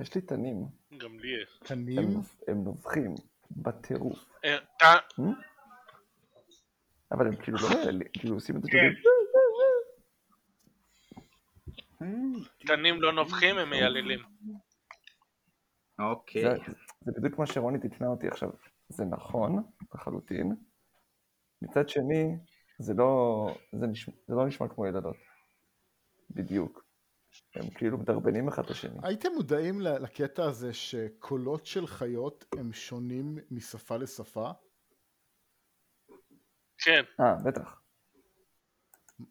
יש לי תנים. גם לי יש. תנים? הם, נובחים בטירוף. אה, ת- אבל הם כאילו לא כאילו עושים את זה כן. תנים לא נובחים, הם מייללים. אוקיי. זה, בדיוק מה שרוני תיקנה אותי עכשיו. זה נכון, לחלוטין. מצד שני, זה לא, זה נשמע, זה לא נשמע כמו ילדות. בדיוק. הם כאילו מדרבנים אחד את השני. הייתם מודעים לקטע הזה שקולות של חיות הם שונים משפה לשפה? כן. אה, בטח.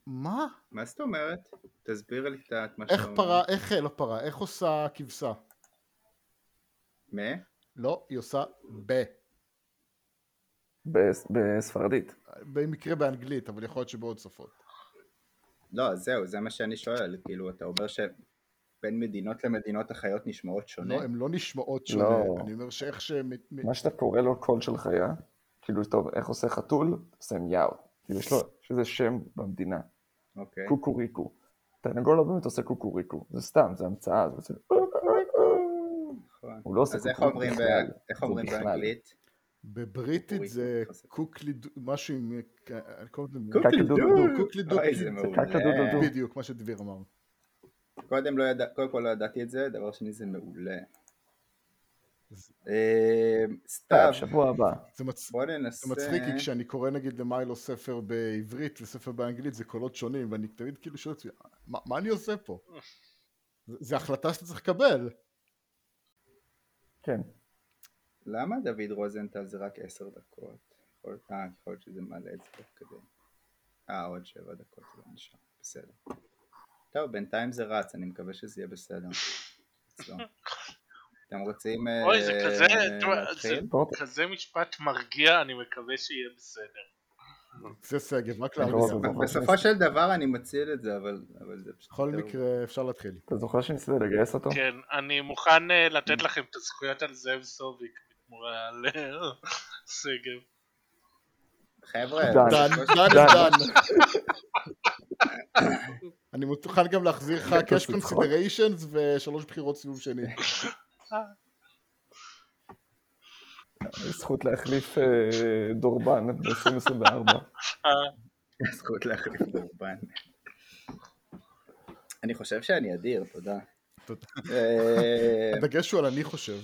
מה? מה זאת אומרת? תסביר לי את מה איך שאתה אומר. פרה, איך לא פרה, איך עושה כבשה? מה? לא, היא עושה ב. בס- בספרדית. במקרה באנגלית, אבל יכול להיות שבעוד שפות. לא, זהו, זה מה שאני שואל. כאילו, אתה אומר שבין מדינות למדינות החיות נשמעות שונה? לא, הן לא נשמעות שונה. לא. אני אומר שאיך שהם... מה שאתה קורא לו קול של חיה, כאילו, טוב, איך עושה חתול? עושה מיהו. כאילו, יש לו, יש לזה שם במדינה. אוקיי. קוקוריקו. תרנגול לא באמת עושה קוקוריקו. זה סתם, זה המצאה. זה עושה... נכון. הוא לא עושה אז איך קוקוריקו בכלל. איך זה אומרים. באנגלית? בבריטית זה קוקלי... משהו עם... לזה- קקדודו. קוקלי אוי, זה דוקלי. מעולה. בדיוק, מה שדביר אמר. קודם לא ידע, קודם כל לא ידעתי את זה, דבר שני זה מעולה. אה, סתיו, שבוע הבא. זה מצחיק, כי כשאני קורא נגיד למיילו ספר בעברית וספר באנגלית זה קולות שונים, ואני תמיד כאילו שואל עצמי, "מה- אני עושה פה? זה החלטה שאתה צריך לקבל. כן. למה דוד רוזנטל זה רק עשר דקות? יכול- אה, יכול להיות שזה מעלה את זה תוך כדי. אה, עוד שבע דקות זה לא נשאר, בסדר. טוב, בינתיים זה רץ, אני מקווה שזה יהיה בסדר. אתם רוצים אה, אוי, זה כזה? זה כזה משפט מרגיע, אני מקווה שיהיה בסדר. זה שגב, רק אני להרגיע. לא. בסופו של דבר אני מציל את זה, אבל זה פשוט... בכל מקרה אפשר להתחיל. אתה זוכר שניסית לגייס אותו? כן, אני מוכן אה, לתת לכם את הזכויות על זאב סוביק בתמורה על שגב. חבר'ה, דן. דן, דן. אני מוכן גם להחזיר לך צודק. קונסידריישנס ושלוש בחירות סיבוב שני. יש זכות להחליף אה, דורבן ב-2024. זכות להחליף דורבן. אני חושב שאני אדיר, תודה. תודה. אה, הדגש הוא על אני חושב.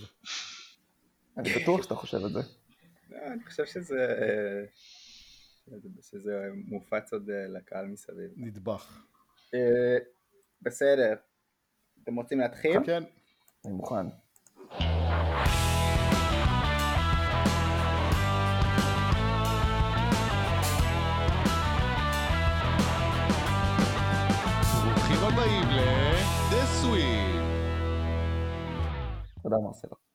אני בטוח שאתה חושב את זה. לא, אני חושב שזה... אה, שזה- מופץ עוד אה, לקהל מסביב. נדבך. אה, בסדר. אתם רוצים להתחיל? כן. אני מוכן. ברוכים הבאים ל-The Sweep. תודה מרסלו.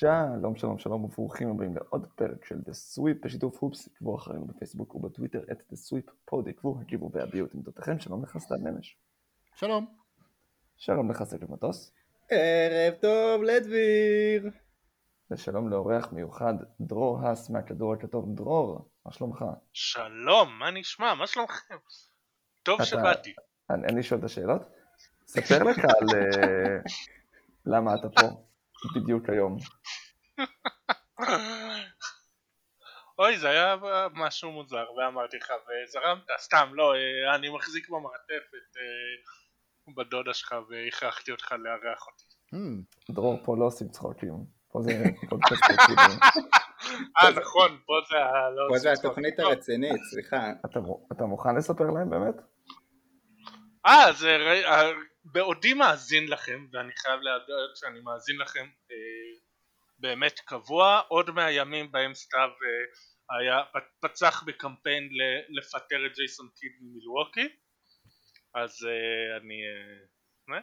שלום שלום שלום וברוכים הבאים לעוד פרק של The Sweep בשיתוף הופס, עקבו אחרינו בפייסבוק ובטוויטר את The Sweep פוד, עקבו, הגיבו והביעו את עמדותיכם, שלום לך סתיו נמש. שלום. שלום לך סגל מטוס, ערב טוב לדביר! ושלום לאורח מיוחד דרור האס מהכדור הכתוב. דרור, מה שלומך? שלום, מה נשמע? מה שלומכם? טוב אתה- שבאתי. אני, אני שואל את השאלות? ספר לך על אה, למה אתה פה בדיוק היום. אוי, זה היה משהו מוזר, ואמרתי לך, וזרמת, סתם, לא, אה, אני מחזיק במעטפת אה, בדודה שלך, והכרחתי אותך לארח אותי. Hmm, דרור, פה לא עושים צחוקים. פה זה פודקאסט רציני. אה, נכון, פה זה. לא פה זה התוכנית. הרצינית, סליחה. אתה, מו- אתה מוכן לספר להם באמת? אה, ראי- אה, בעודי מאזין לכם, ואני חייב להודות שאני מאזין לכם אה, באמת קבוע, עוד מהימים בהם סתיו אה, היה פצח בקמפיין ל- לפטר את ג'ייסון קיד ממילווקי, אז אה, אני... אה, אה,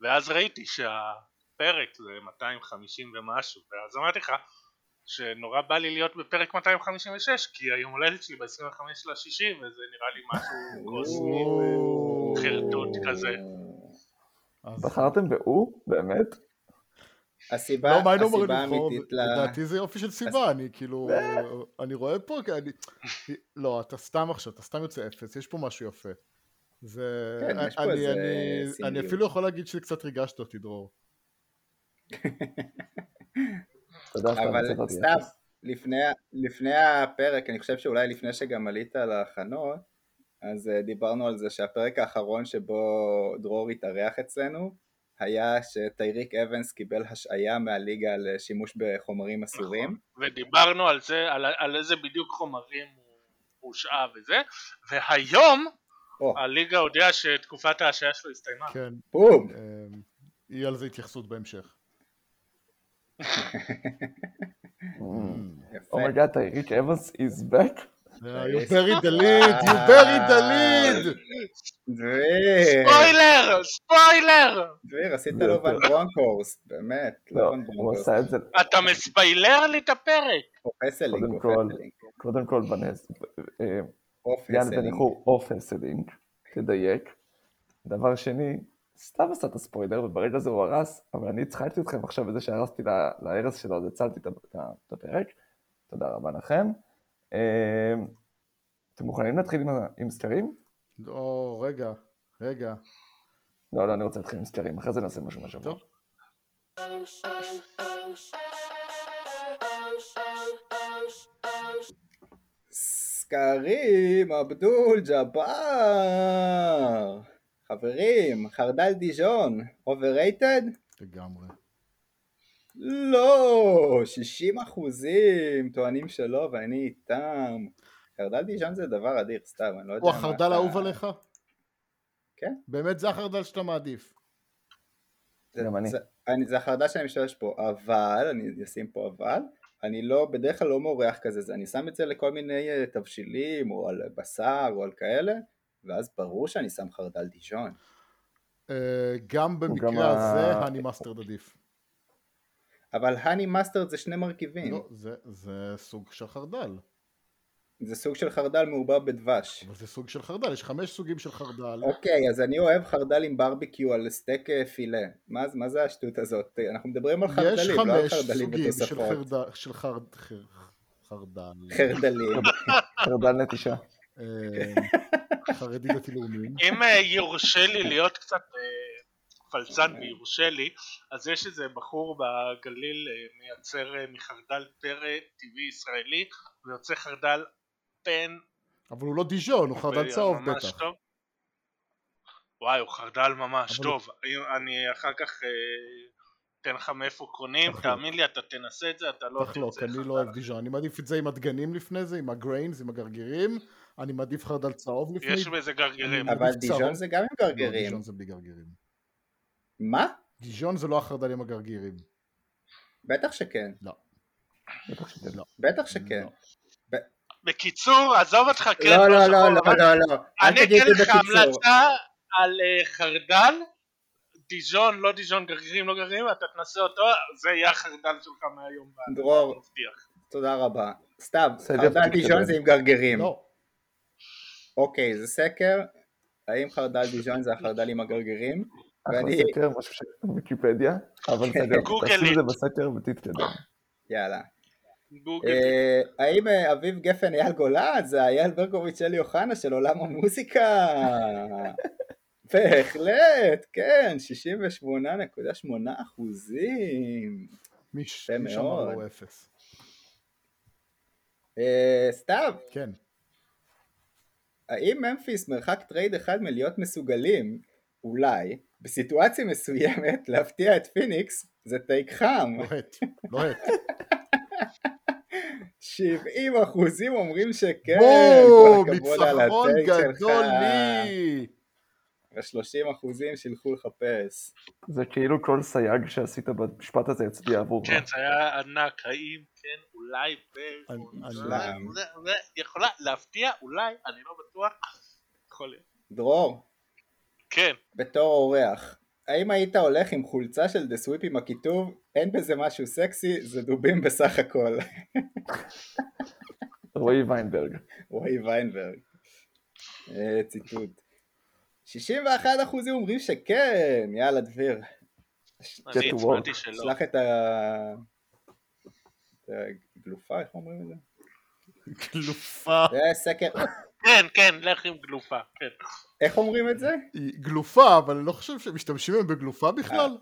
ואז ראיתי שהפרק זה 250 ומשהו, ואז אמרתי לך שנורא בא לי להיות בפרק 256 כי היום הולדת שלי ב-25 לשישי וזה נראה לי משהו קוסמי וחרטוט כזה. אז- בחרתם ב"או"? באמת? הסיבה, לא, מה היינו אומרים הסיבה לבחור? האמיתית ל... לדעתי זה יופי של סיבה, אני כאילו, אני רואה פה, כי אני, לא, אתה סתם עכשיו, אתה סתם יוצא אפס, יש פה משהו יפה. זה, כן, יש פה אני- איזה אני- אני. אפילו יכול להגיד שקצת ריגשת אותי, דרור. אבל. סתם, לפני, לפני הפרק, אני חושב שאולי לפני שגם עלית להכנות, אז אה, דיברנו על זה שהפרק האחרון שבו דרור התארח אצלנו, היה שטייריק אבנס קיבל השעיה מהליגה על אה, שימוש בחומרים אסורים. ודיברנו על זה, על, על איזה בדיוק חומרים הוא הושעה וזה, והיום או, הליגה הודיעה שתקופת ההשעיה שלו הסתיימה. כן, בום! אה, יהיה על זה התייחסות בהמשך. יפה. Oh my god, טייריק אבנס is back. You buried the lead, you buried the lead! ספוילר! ספוילר! דביר, עשית זה לו. ון ברונקורס, באמת. לא, ון הוא ברונקורס. עשה את זה, אתה מספיילר לי את הפרק! פרופסלינג, קודם כל, פרופסלינג. קודם כל בנס, יאן פסלינג. וניחור או פסלינג, תדייק. דבר שני, סתם עשה את הספוילר, וברגע זה הוא הרס, אבל אני הצחקתי אתכם עכשיו בזה שהרסתי לה- להרס שלו, אז הצלתי את הפרק. תודה רבה לכם. אה, אתם מוכנים להתחיל עם עם סקרים? או, רגע, רגע. לא, לא, אני רוצה להתחיל עם סקרים, אחרי זה נעשה משהו מהשבוע. טוב. סקרים, אבדול ג'אבר. חברים, חרדל דיז'ון, overrated? לגמרי. לא, 60 אחוזים טוענים שלא ואני איתם. חרדל דיז'ון זה דבר אדיר, סתם, אני לא יודע הוא החרדל האהוב עליך? כן. באמת זה החרדל שאתה מעדיף. זה- גם אני. זה- אני- זה החרדל שאני משתמש פה, אבל, אני אשים פה אבל, אני לא, בדרך כלל לא מורח כזה, זה- אני שם את זה לכל מיני אה, תבשילים, או על בשר, או על כאלה, ואז ברור שאני שם חרדל דיז'ון. אה, גם במקרה הזה, האני מאסטרד עדיף. אבל honey mustard זה שני מרכיבים, לא, זה- זה סוג של חרדל. זה סוג של חרדל מעורבב בדבש. אבל זה סוג של חרדל, יש חמש סוגים של חרדל. אוקיי, אז אני אוהב חרדל עם ברביקיו על סטייק אה, פילה. מה מה זה השטות הזאת? אנחנו מדברים על יש חרדלים, לא על חמש חרדלים סוגים של ותוספות. חרדל, של חרד- חר- חרדל. חרדלים. חרדל נטישה. אה, חרדי דתי לאומיים. אם אה, יורשה לי להיות קצת פלצן ויורשה לי, אז יש איזה בחור בגליל אה, מייצר אה, מחרדל פרא טבעי ישראלי, ויוצא חרדל פן אבל הוא לא דיז'ון, הוא חרדל צהוב בטח. טוב. וואי, הוא חרדל ממש אבל טוב. אני אחר כך אה, אתן לך מאיפה קונים, תחלוק. תאמין לי, אתה תנסה את זה, אתה לא תחלוק, תרצה אני חרדל. לא אוהב דיז'ון, אני מעדיף את זה עם הדגנים לפני זה, עם הגריינס, עם הגרגירים, אני מעדיף חרדל צהוב לפני. יש בזה גרגירים. אני- אבל. דיז'ון זה גם עם לא, גרגירים. דיז'ון זה בלי גרגירים. מה? דיז'ון זה לא החרדל עם הגרגירים. בטח שכן. בטח שכן. לא. בטח שכן. לא. בקיצור, עזוב אותך, כן, לא, לא, שחור לא, לבן. לא, לא, לא. אל אני אתן לך. המלצה על אה, חרדל, דיז'ון, לא דיז'ון, גרגירים, לא גרגירים, אתה תנסה אותו, זה יהיה החרדל שלך מהיום. דרור. תודה רבה. סתם, חרדל. דיז'ון זה עם גרגירים. לא. אוקיי, זה סקר. האם חרדל דיז'ון זה החרדל עם הגרגירים? אחלה ואני- סקר, משהו שבוויקיפדיה, אבל בסדר, גוגל תעשו את זה. בסקר ותתקדם. יאללה. אה, האם אה, אביב גפן אייל גולן זה אייל ברקוביץ' אלי אוחנה של עולם המוזיקה? בהחלט, כן, 68.8 אחוזים. שאמר לו אפס. אה, סתיו, כן. האם ממפיס מרחק טרייד אחד מלהיות מסוגלים, אולי, בסיטואציה מסוימת להפתיע את פיניקס, זה take חם. לוהט. לוהט. 70 אחוזים אומרים שכן, על ניצחון. גדול לי! ו-30 אחוזים שילכו לחפש. זה כאילו כל סייג שעשית במשפט הזה יצביע עבורך. כן, זה היה ענק, האם כן, אולי, יכולה להפתיע, אולי, אני לא בטוח, יכול להיות. דרור, כן, בתור אורח, האם היית הולך עם חולצה של דה סוויפ עם הכיתוב אין בזה משהו סקסי, זה דובים בסך הכל. רועי ויינברג. רועי ויינברג. אה, ציטוט. 61 אחוזים אומרים שכן, יאללה דביר. אני הצבעתי. שלא. שלח את ה... את הגלופה, איך אומרים את זה? גלופה. זה סקר, כן, כן, לך עם גלופה, כן. איך אומרים את זה? היא גלופה, אבל אני לא חושב שמשתמשים בהם בגלופה בכלל.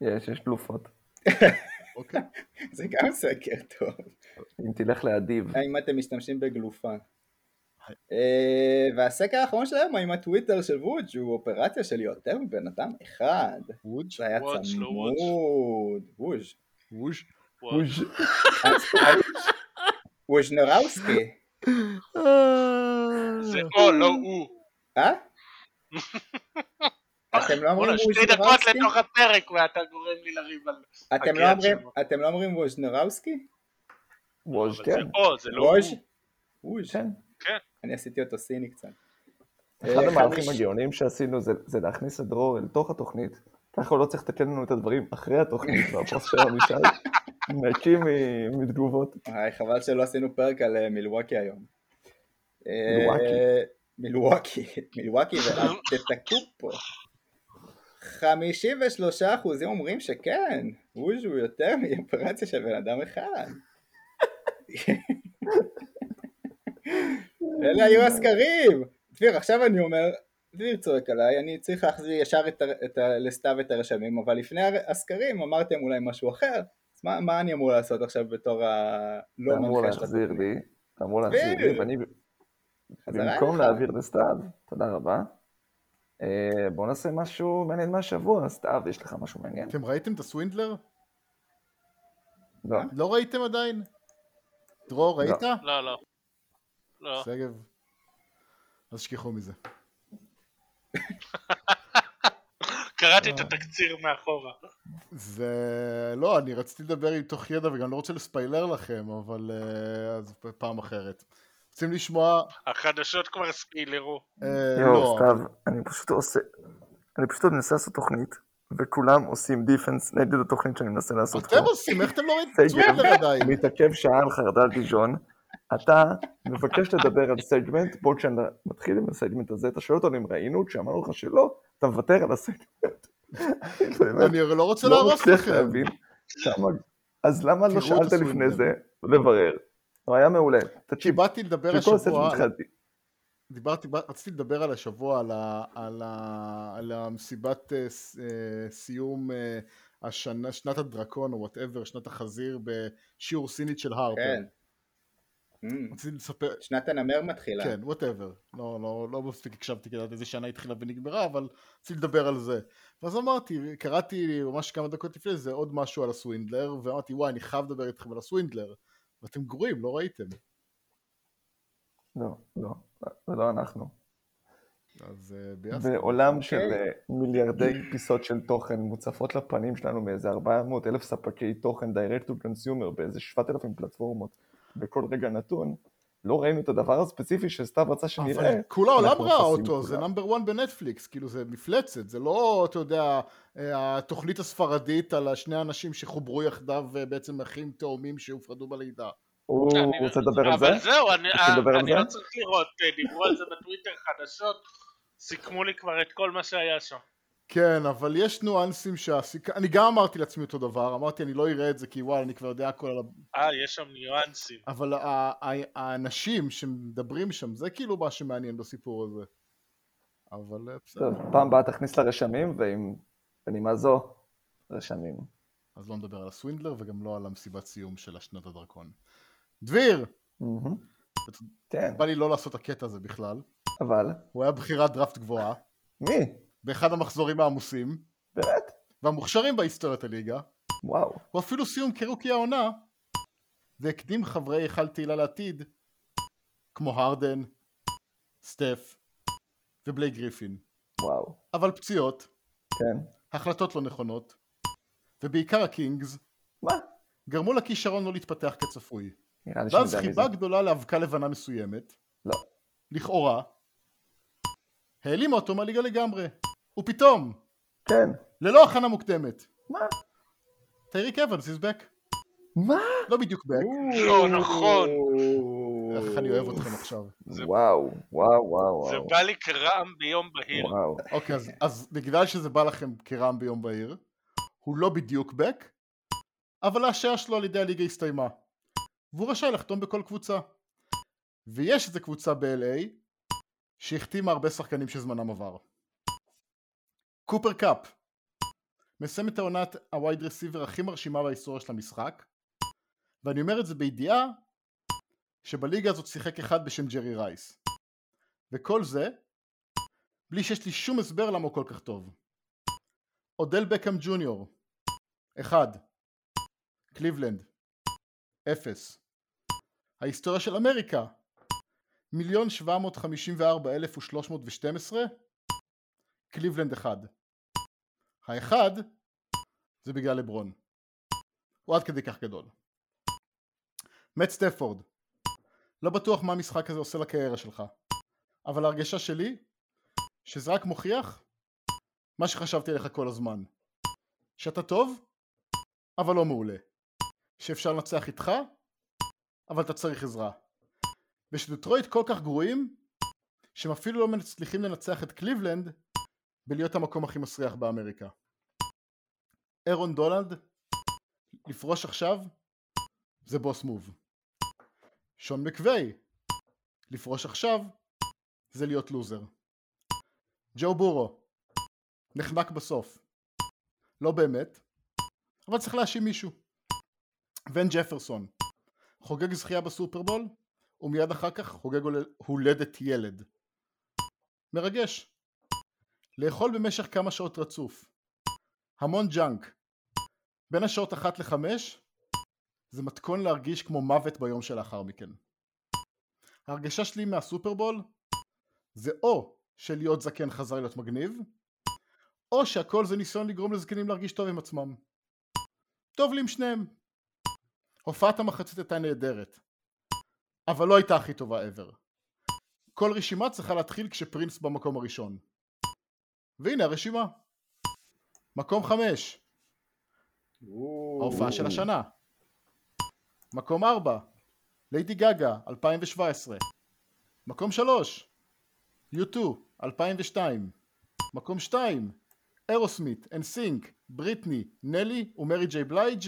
יש, יש גלופות. אוקיי. זה גם סקר טוב. אם תלך לאדיב. האם אתם משתמשים בגלופה? אה, והסקר האחרון של היום, האם הטוויטר של וודג' הוא אופרציה של יותר מבן אדם אחד. וודג'? זה היה וודג', לא וודג'. צמוד. וודג'. וודג'? וואו. אוז'. זה או, לא הוא. אה? אתם לא אומרים שתי דקות? לתוך הפרק ואתה גורם לי לריב על... אתם לא אומרים-. אתם לא אומרים ווז'נראוסקי? ווז' כן. זה זה לא הוא. ווז'? ווז'. כן. אני עשיתי אותו סיני קצת. אחד אה, המהלכים הגאוניים שעשינו זה, זה להכניס את דרור אל תוך התוכנית. ככה הוא לא צריך לתקן לנו את הדברים אחרי התוכנית, והפוסט שלנו נשאר נקי מתגובות. חבל שלא עשינו פרק על אה, מילווקי היום. מילווקי. אה, מילווקי, מילווקי, ואל תתקעו פה. 53 אחוזים אומרים שכן, ווז' הוא יותר מאופרציה של בן אדם אחד. אלה היו הסקרים! דביר, עכשיו אני אומר, דביר צועק עליי, אני צריך להחזיר ישר את את לסתיו את הרשמים, אבל לפני הסקרים אמרתם אולי משהו אחר, אז מה, מה אני אמור לעשות עכשיו בתור הלא אתה אמור מנחה של להחזיר? לי, אתה אמור להחזיר לי. ואני במקום. להעביר לסתיו, תודה רבה. אה, בוא נעשה משהו מעניין מהשבוע, סתיו, יש לך משהו מעניין? אתם ראיתם את הסווינדלר? לא. לא ראיתם עדיין? דרור, ראית? לא, לא. לא. שגב. אז שכחו מזה. קראתי את התקציר מאחורה. זה... לא, אני רציתי לדבר עם תוך ידע וגם לא רוצה לספיילר לכם, אבל אה, אז פעם אחרת. רוצים לשמוע... החדשות כבר ספילרו. אה, יואו, לא, סתיו, אני פשוט עושה, אני פשוט מנסה לעשות תוכנית, וכולם עושים דיפנס נגד התוכנית שאני מנסה לעשות אתם עושים, איך אתם לא ראיתם את. הסווינדלר עדיין? מתעכב שעה על חרדל דיז'ון, אתה מבקש לדבר על סגמנט, בוא כשאתה מתחיל עם הסגמנט הזה, אתה שואל אותנו אם ראינו, כשאמרנו לך שלא, אתה מוותר על הסגמנט. אני לא רוצה לא להרוס מצליח לכם. אז למה לא שאלת לפני. זה לברר? הוא היה מעולה. תקשיב, באתי לדבר השבוע. דיברתי, רציתי לדבר על השבוע, על, ה, על, ה, על המסיבת אה, סיום אה, השנה, שנת הדרקון או whatever, שנת החזיר בשיעור סינית של הרפר. כן. Mm, רציתי לספר, שנת הנמר מתחילה. כן, whatever. לא, לא, לא מספיק הקשבתי כדי לדעת איזה שנה התחילה ונגמרה, אבל רציתי לדבר על זה. ואז אמרתי, קראתי ממש כמה דקות לפני זה עוד משהו על ה Swindler, ואמרתי, וואי, אני חייב לדבר איתכם על ה Swindler. ואתם גרועים, לא ראיתם. לא, לא, זה לא אנחנו. אז אה, ביאס. בעולם של אוקיי. אה, מיליארדי פיסות של תוכן מוצפות לפנים שלנו מאיזה 400 אלף ספקי תוכן direct to consumer באיזה 7,000 פלטפורמות בכל רגע נתון, לא ראינו את הדבר הספציפי שסתיו רצה שנראה. אבל כל העולם ראה אותו, זה. נאמבר 1 בנטפליקס, כאילו זה מפלצת, זה לא, אתה יודע, אה, התוכנית הספרדית על השני אנשים שחוברו יחדיו ובעצם אחים תאומים שהופרדו בלידה. הוא אני- רוצה לדבר על זה? אבל זהו, אני-? לא צריך לראות, אה, דיברו על זה בטוויטר חדשות, סיכמו לי כבר את כל מה שהיה שם. כן, אבל יש ניואנסים שהסיק... אני גם אמרתי לעצמי אותו דבר, אמרתי אני לא אראה את זה כי וואי, אני כבר יודע הכל על ה... אה, יש שם ניואנסים. אבל ה- ה- האנשים שמדברים שם, זה כאילו מה שמעניין בסיפור הזה. אבל אה, בסדר, טוב, פעם הבאה תכניס לרשמים, ועם בנימה זו, רשמים. אז לא נדבר על הסווינדלר וגם לא על המסיבת סיום של השנת הדרקון. דביר! כן, בא לי לא לעשות את הקטע הזה בכלל. אבל, הוא היה בחירת דראפט גבוהה, מי? באחד המחזורים העמוסים, באמת? והמוכשרים בהיסטוריית הליגה. וואו. הוא אפילו סיום כרוקי העונה, והקדים חברי היכל תהילה לעתיד, כמו הרדן, סטף ובלייק גריפין. וואו. אבל פציעות, כן. החלטות לא נכונות, ובעיקר הקינגס, מה? גרמו לכישרון לא להתפתח כצפוי. נראה לי ואז מזה. חיבה גדולה לאבקה לבנה מסוימת, לא. לכאורה, העלימה אותו מהליגה לגמרי. ופתאום, כן. ללא הכנה מוקדמת, מה? טייריק אבנס is back. מה? לא בדיוק back, לא נכון. איך אני אוהב אתכם עכשיו. וואו, וואו, וואו, זה. בא לי כרעם ביום בהיר. וואו. אוקיי, אז, בגלל שזה בא לכם כרעם ביום בהיר, הוא לא בדיוק back, אבל ההשעיה שלו על ידי הליגה הסתיימה. והוא רשאי לחתום בכל קבוצה. ויש איזה קבוצה ב-LA שהחתימה הרבה שחקנים שזמנם עבר. קופר קאפ, מסיים את העונת ה wide receiver הכי מרשימה בהיסטוריה של המשחק ואני אומר את זה בידיעה שבליגה הזאת שיחק אחד בשם ג'רי רייס. וכל זה בלי שיש לי שום הסבר למה הוא כל כך טוב. אודל בקאם ג'וניור אחד. קליבלנד אפס. ההיסטוריה של אמריקה מיליון שבע מאות חמישים וארבע אלף ושלוש מאות ושתים עשרה קליבלנד אחד. האחד זה בגלל לברון. הוא עד כדי כך גדול. מאט סטפורד לא בטוח מה המשחק הזה עושה לקריירה שלך אבל ההרגשה שלי שזה רק מוכיח מה שחשבתי עליך כל הזמן. שאתה טוב אבל לא מעולה. שאפשר לנצח איתך אבל אתה צריך עזרה. ושדטרויט כל כך גרועים שהם אפילו לא מצליחים לנצח את קליבלנד בלהיות המקום הכי מסריח באמריקה. אירון דונלד, לפרוש עכשיו זה בוס מוב. שון מקווי, לפרוש עכשיו זה להיות לוזר. ג'ו בורו, נחנק בסוף. לא באמת, אבל צריך להאשים מישהו. ון ג'פרסון, חוגג זכייה בסופרבול, ומיד אחר כך חוגג הולדת ילד. מרגש. לאכול במשך כמה שעות רצוף. המון ג'אנק. בין השעות אחת לחמש זה מתכון להרגיש כמו מוות ביום שלאחר מכן. ההרגשה שלי מהסופרבול זה או שלהיות זקן חזר להיות מגניב, או שהכל זה ניסיון לגרום לזקנים להרגיש טוב עם עצמם. טוב לי עם שניהם. הופעת המחצית הייתה נהדרת, אבל לא הייתה הכי טובה ever. כל רשימה צריכה להתחיל כשפרינס במקום הראשון. והנה הרשימה. מקום חמש. ההופעה של השנה. מקום ארבע. ליידי גגה, 2017. מקום שלוש. U2, 2002. מקום שתיים. אירוסמית, אנסינק, בריטני, נלי ומרי ג'יי בלייג'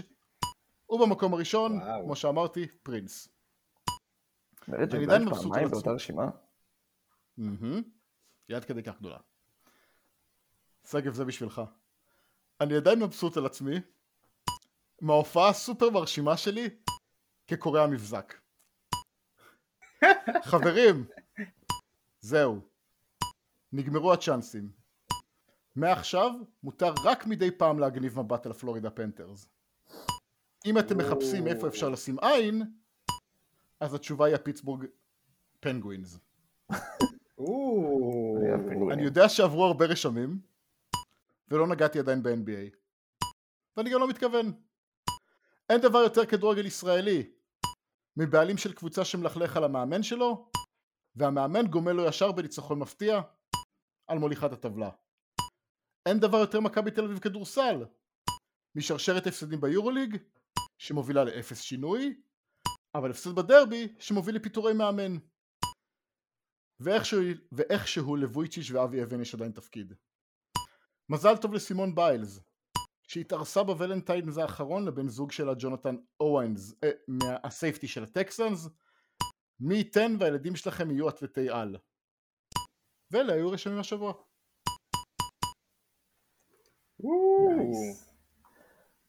ובמקום הראשון, וואו. כמו שאמרתי, פרינס. מרי ג'יי בלייג' פעמיים באותה רשימה? היא עד כדי כך גדולה. שגב זה בשבילך. אני עדיין מבסוט על עצמי מההופעה הסופר מרשימה שלי כקורא המבזק. חברים, זהו. נגמרו הצ'אנסים. מעכשיו מותר רק מדי פעם להגניב מבט על הפלורידה פנתרס. אם אתם מחפשים איפה אפשר לשים עין, אז התשובה היא הפיטסבורג פנגווינס. אני יודע שעברו הרבה רשמים, ולא נגעתי עדיין ב-NBA. ואני גם לא מתכוון. אין דבר יותר כדורגל ישראלי מבעלים של קבוצה שמלכלך על המאמן שלו, והמאמן גומל לו ישר בניצחון מפתיע על מוליכת הטבלה. אין דבר יותר מכבי תל אביב כדורסל משרשרת הפסדים ביורוליג שמובילה לאפס שינוי, אבל הפסד בדרבי שמוביל לפיטורי מאמן. ואיכשהו, ואיכשהו לבויצ'יץ' ואבי אבן יש עדיין תפקיד. מזל טוב לסימון ביילס, שהתארסה ב Valentine's האחרון לבן זוג שלה ג'ונתן אוונס, אה, מה safety של הטקסנס, מי ייתן והילדים שלכם יהיו אתלטי על. ואלה היו רשמים השבוע.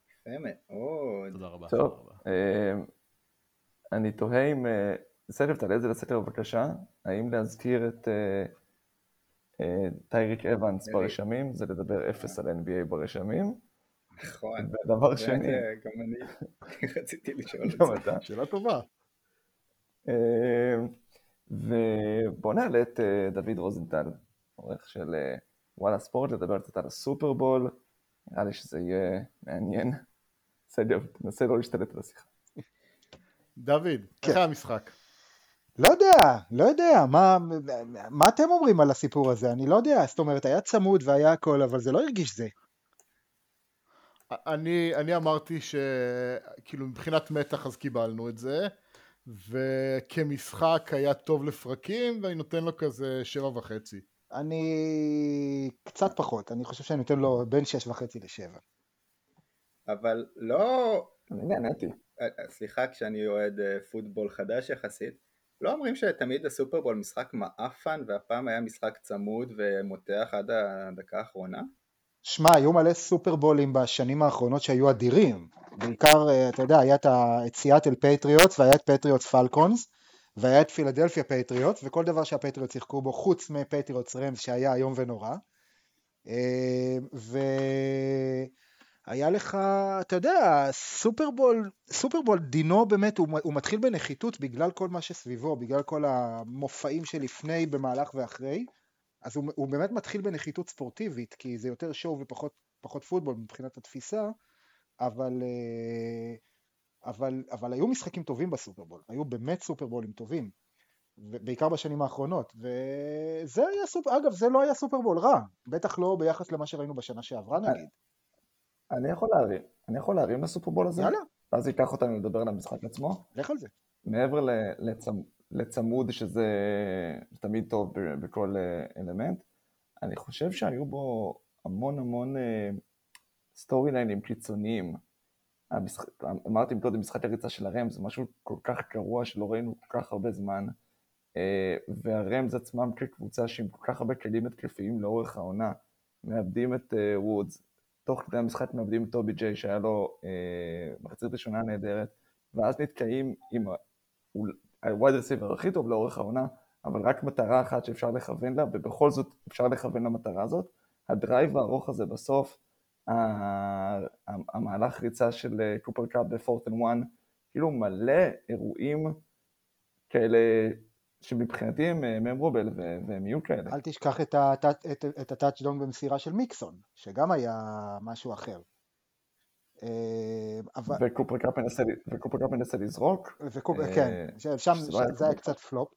יפה מאוד. תודה רבה. טוב, אה, אני תוהה אם... סטף, תעלה את זה לסדר בבקשה. האם להזכיר את אה, טייריק אבנס ברשמים, זה לדבר אפס על NBA ברשמים. נכון. ודבר שני... גם אני רציתי לשאול את זה. שאלה טובה. ובוא נעלה את דוד רוזנטל, עורך של וואלה ספורט, לדבר קצת על הסופרבול. נראה לי שזה יהיה מעניין. בסדר, תנסה לא להשתלט על השיחה. דוד, כן. איך היה המשחק? לא יודע, לא יודע, מה, מה אתם אומרים על הסיפור הזה? אני לא יודע, זאת אומרת, היה צמוד והיה הכל, אבל זה לא הרגיש זה. אני, אני אמרתי שכאילו מבחינת מתח אז קיבלנו את זה, וכמשחק היה טוב לפרקים, ואני נותן לו כזה שבע וחצי. אני קצת פחות, אני חושב שאני נותן לו בין שש וחצי לשבע. אבל לא... אני נהניתי. סליחה, כשאני אוהד אה, פוטבול חדש יחסית, לא אומרים שתמיד הסופרבול משחק מעפן והפעם היה משחק צמוד ומותח עד הדקה האחרונה? שמע, היו מלא סופרבולים בשנים האחרונות שהיו אדירים. בעיקר, אה, אתה יודע, היה את ה- את סיאטל פטריוטס והיה את פטריוטס פלקונס והיה את פילדלפיה פטריוטס וכל דבר שהפטריוטס שיחקו בו חוץ מפטריוטס רמס שהיה איום ונורא. אה, והיה לך, אתה יודע, סופרבול, סופרבול דינו באמת, הוא, הוא מתחיל בנחיתות בגלל כל מה שסביבו, בגלל כל המופעים שלפני, במהלך ואחרי. אז הוא, הוא באמת מתחיל בנחיתות ספורטיבית, כי זה יותר show ופחות פחות פוטבול מבחינת התפיסה, אבל, אה, אבל, אבל היו משחקים טובים בסופרבול, היו באמת סופרבולים טובים, בעיקר בשנים האחרונות, וזה היה סופר, אגב זה לא היה סופרבול רע, בטח לא ביחס למה שראינו בשנה שעברה נגיד. אני יכול להרים, אני יכול להרים לסופרבול הזה? יאללה, ואז ייקח אותנו לדבר על המשחק עצמו. לך על זה. מעבר לצמ... לצמוד שזה תמיד טוב בכל אה, אלמנט, אני חושב שהיו בו המון המון אה, סטורי ליינים קיצוניים. המשחק, אמרתי קודם, משחק הריצה של הרמז זה משהו כל כך גרוע שלא ראינו כל כך הרבה זמן, אה, והרמז עצמם כקבוצה שעם כל כך הרבה כלים התקפיים לאורך העונה, מאבדים את אה, וודס, תוך כדי המשחק מאבדים את טובי ג'יי שהיה לו אה, מחצית ראשונה נהדרת, ואז נתקעים עם ה wide receiver הכי טוב לאורך העונה, אבל רק מטרה אחת שאפשר לכוון לה, ובכל זאת אפשר לכוון למטרה הזאת. ה drive הארוך הזה בסוף, המהלך ריצה של קופר קאפ ב fourth and one, כאילו מלא אירועים כאלה שמבחינתי הם אה, memorable והם יהיו כאלה. אל תשכח את ה- את- את הטאצ'דאון במסירה של מיקסון, שגם היה משהו אחר. אה, אבל, וקופר קאפ מנסה, מנסה לזרוק. וקוב... אה, כן, שם שזה ש- לא זה היה. קצת פלופ.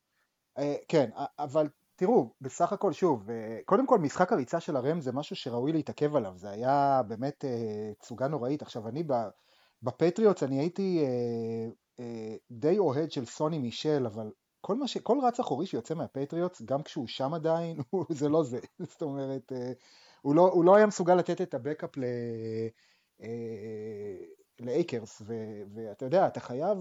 אה, כן, אבל תראו, בסך הכל שוב, אה, קודם כל משחק הריצה של הרמס זה משהו שראוי להתעכב עליו, זה היה באמת אה, תצוגה נוראית. עכשיו אני בפטריוטס אני הייתי אה, אה, די אוהד של סוני מישל, אבל כל מה ש... כל רץ אחורי שיוצא מהפטריוטס, גם כשהוא שם עדיין, זה לא זה. זאת אומרת, אה, הוא לא, הוא לא היה מסוגל לתת את ה backup ל... אה, לאייקרס, ו- ואתה יודע, אתה חייב,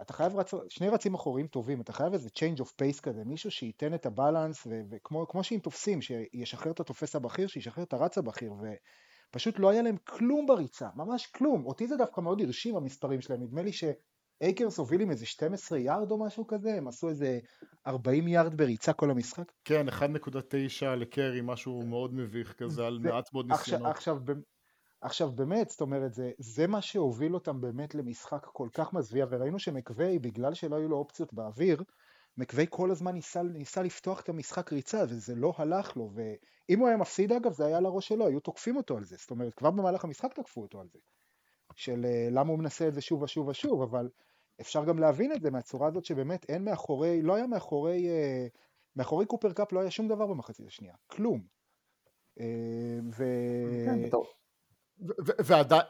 אתה חייב רצ... שני רצים אחוריים טובים, אתה חייב איזה change of pace כזה, מישהו שייתן את הבלנס, ו- וכמו כמו שאם תופסים, שישחרר את התופס הבכיר, שישחרר את הרץ הבכיר, ופשוט לא היה להם כלום בריצה, ממש כלום. אותי זה דווקא מאוד הרשים המספרים שלהם, נדמה לי שאייקרס הוביל עם איזה 12 יארד או משהו כזה, הם עשו איזה 40 יארד בריצה כל המשחק. כן, 1.9 לקרי, משהו מאוד מביך כזה, על מעט מאוד עכשיו, ניסיונות. עכשיו, במ- עכשיו באמת, זאת אומרת, זה, זה מה שהוביל אותם באמת למשחק כל כך מזוויע, וראינו שמקווי, בגלל שלא היו לו אופציות באוויר, מקווי כל הזמן ניסה, ניסה לפתוח את המשחק ריצה, וזה לא הלך לו, ואם הוא היה מפסיד אגב, זה היה על הראש שלו, היו תוקפים אותו על זה, זאת אומרת, כבר במהלך המשחק תקפו אותו על זה, של אה, למה הוא מנסה את זה שוב ושוב ושוב, אבל אפשר גם להבין את זה מהצורה הזאת שבאמת אין מאחורי, לא היה מאחורי, אה, מאחורי קופר קאפ לא היה שום דבר במחצית השנייה, כלום. אה, ו... כן,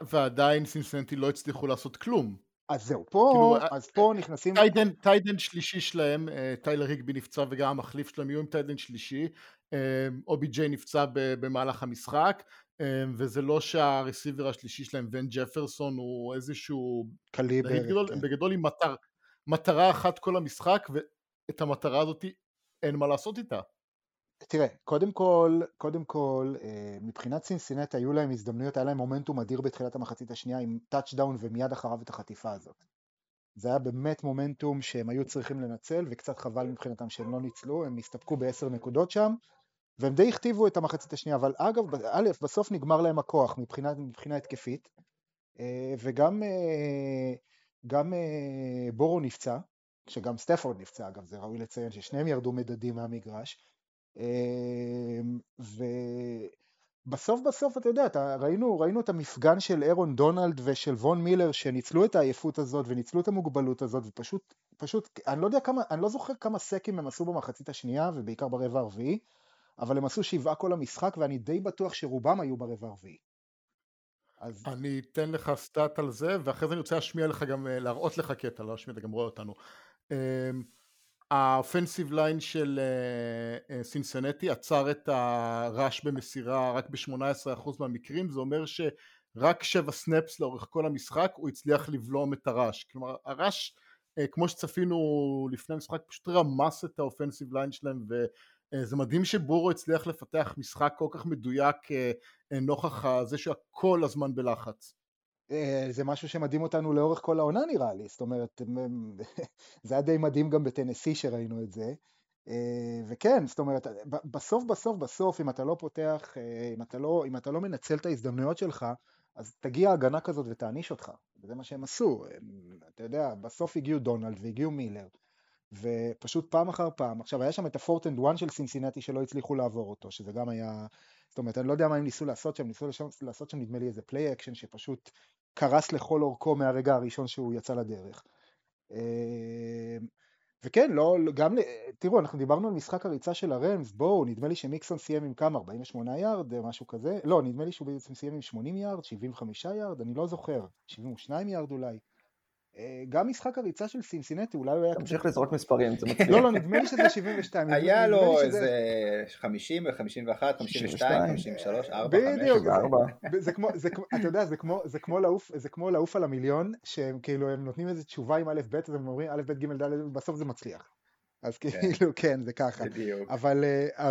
ועדיין סינסנטי לא הצליחו לעשות כלום. אז זהו, פה, כאילו, אז פה נכנסים, tight end, tight end שלישי שלהם, אה, טיילר היגבי נפצע וגם המחליף שלהם יהיו עם tight end שלישי, אה, OBJ נפצע ב- במהלך המשחק, אה, וזה לא שה receiver השלישי שלהם, ון ג'פרסון, הוא איזשהו, קליבר, בגדול, כן. בגדול עם מטר, מטרה אחת כל המשחק, ואת המטרה הזאת אין מה לעשות איתה. תראה, קודם כל, קודם כל, אה, מבחינת סינסינטי היו להם הזדמנויות, היה להם מומנטום אדיר בתחילת המחצית השנייה עם touchdown ומיד אחריו את החטיפה הזאת. זה היה באמת מומנטום שהם היו צריכים לנצל, וקצת חבל מבחינתם שהם לא ניצלו, הם הסתפקו בעשר נקודות שם, והם די הכתיבו את המחצית השנייה, אבל אגב, א', בסוף נגמר להם הכוח מבחינה, מבחינה התקפית, אה, וגם אה, גם אה, בורו נפצע, שגם סטפורד נפצע אגב, זה ראוי לציין ששניהם ירדו מדדים מהמגרש, ובסוף בסוף אתה יודע, אתה, ראינו, ראינו את המפגן של אירון דונלד ושל וון מילר שניצלו את העייפות הזאת וניצלו את המוגבלות הזאת ופשוט, פשוט, אני לא יודע כמה, אני לא זוכר כמה סקים הם עשו במחצית השנייה ובעיקר ברבע הרביעי, אבל הם עשו שבעה כל המשחק ואני די בטוח שרובם היו ברבע הרביעי. אז אני אתן לך stat על זה, ואחרי זה אני רוצה להשמיע לך גם, אה, להראות לך קטע, לא להשמיע, אתה גם רואה אותנו. ה offensive line של אה, אה, סינסנטי עצר את ה rush במסירה רק ב-18% מהמקרים, זה אומר שרק 7 snaps לאורך כל המשחק הוא הצליח לבלום את ה rush. כלומר, ה rush, אה, כמו שצפינו לפני המשחק, פשוט רמס את ה offensive line שלהם, אה, זה מדהים שבורו הצליח לפתח משחק כל כך מדויק אה, אה, נוכח זה שכל הזמן בלחץ. אה, זה משהו שמדהים אותנו לאורך כל העונה נראה לי, זאת אומרת, זה היה די מדהים גם בטנסי שראינו את זה, אה, וכן, זאת אומרת, בסוף בסוף בסוף, אם אתה לא פותח, אה, אם אתה לא, אם אתה לא מנצל את ההזדמנויות שלך, אז תגיע הגנה כזאת ותעניש אותך, וזה מה שהם עשו, אתה יודע, בסוף הגיעו דונלד והגיעו מילר, ופשוט פעם אחר פעם, עכשיו היה שם את ה fourth and one של סינסינטי שלא הצליחו לעבור אותו, שזה גם היה, זאת אומרת, אני לא יודע מה הם ניסו לעשות שם, ניסו לשם, לעשות שם נדמה לי איזה play action שפשוט קרס לכל אורכו מהרגע הראשון שהוא יצא לדרך. אה, וכן, לא, לא- גם, תראו, אנחנו דיברנו על משחק הריצה של הרמס, בואו, נדמה לי שמיקסון סיים עם כמה, 48 יארד, אה, משהו כזה, לא, נדמה לי שהוא בעצם סיים עם 80 יארד, 75 יארד, אני לא זוכר, 72 יארד אולי. אה, גם משחק הריצה של סינסינטי, אולי הוא היה. תמשיך לזרוק מספרים, זה מצחיק. לא, לא, נדמה לי שזה 72. נדמה- היה לו איזה 50 ו-51, 52, 53, 4, 5. בדיוק, שבארבע. זה כמו, אתה יודע, זה כמו, לעוף, זה כמו לעוף על המיליון, שהם כאילו, הם נותנים איזה תשובה עם א' ב', אז הם אומרים א' ב' ג' ד', בסוף זה מצליח. אז כאילו, כן, זה ככה. בדיוק. אבל, אה, אה,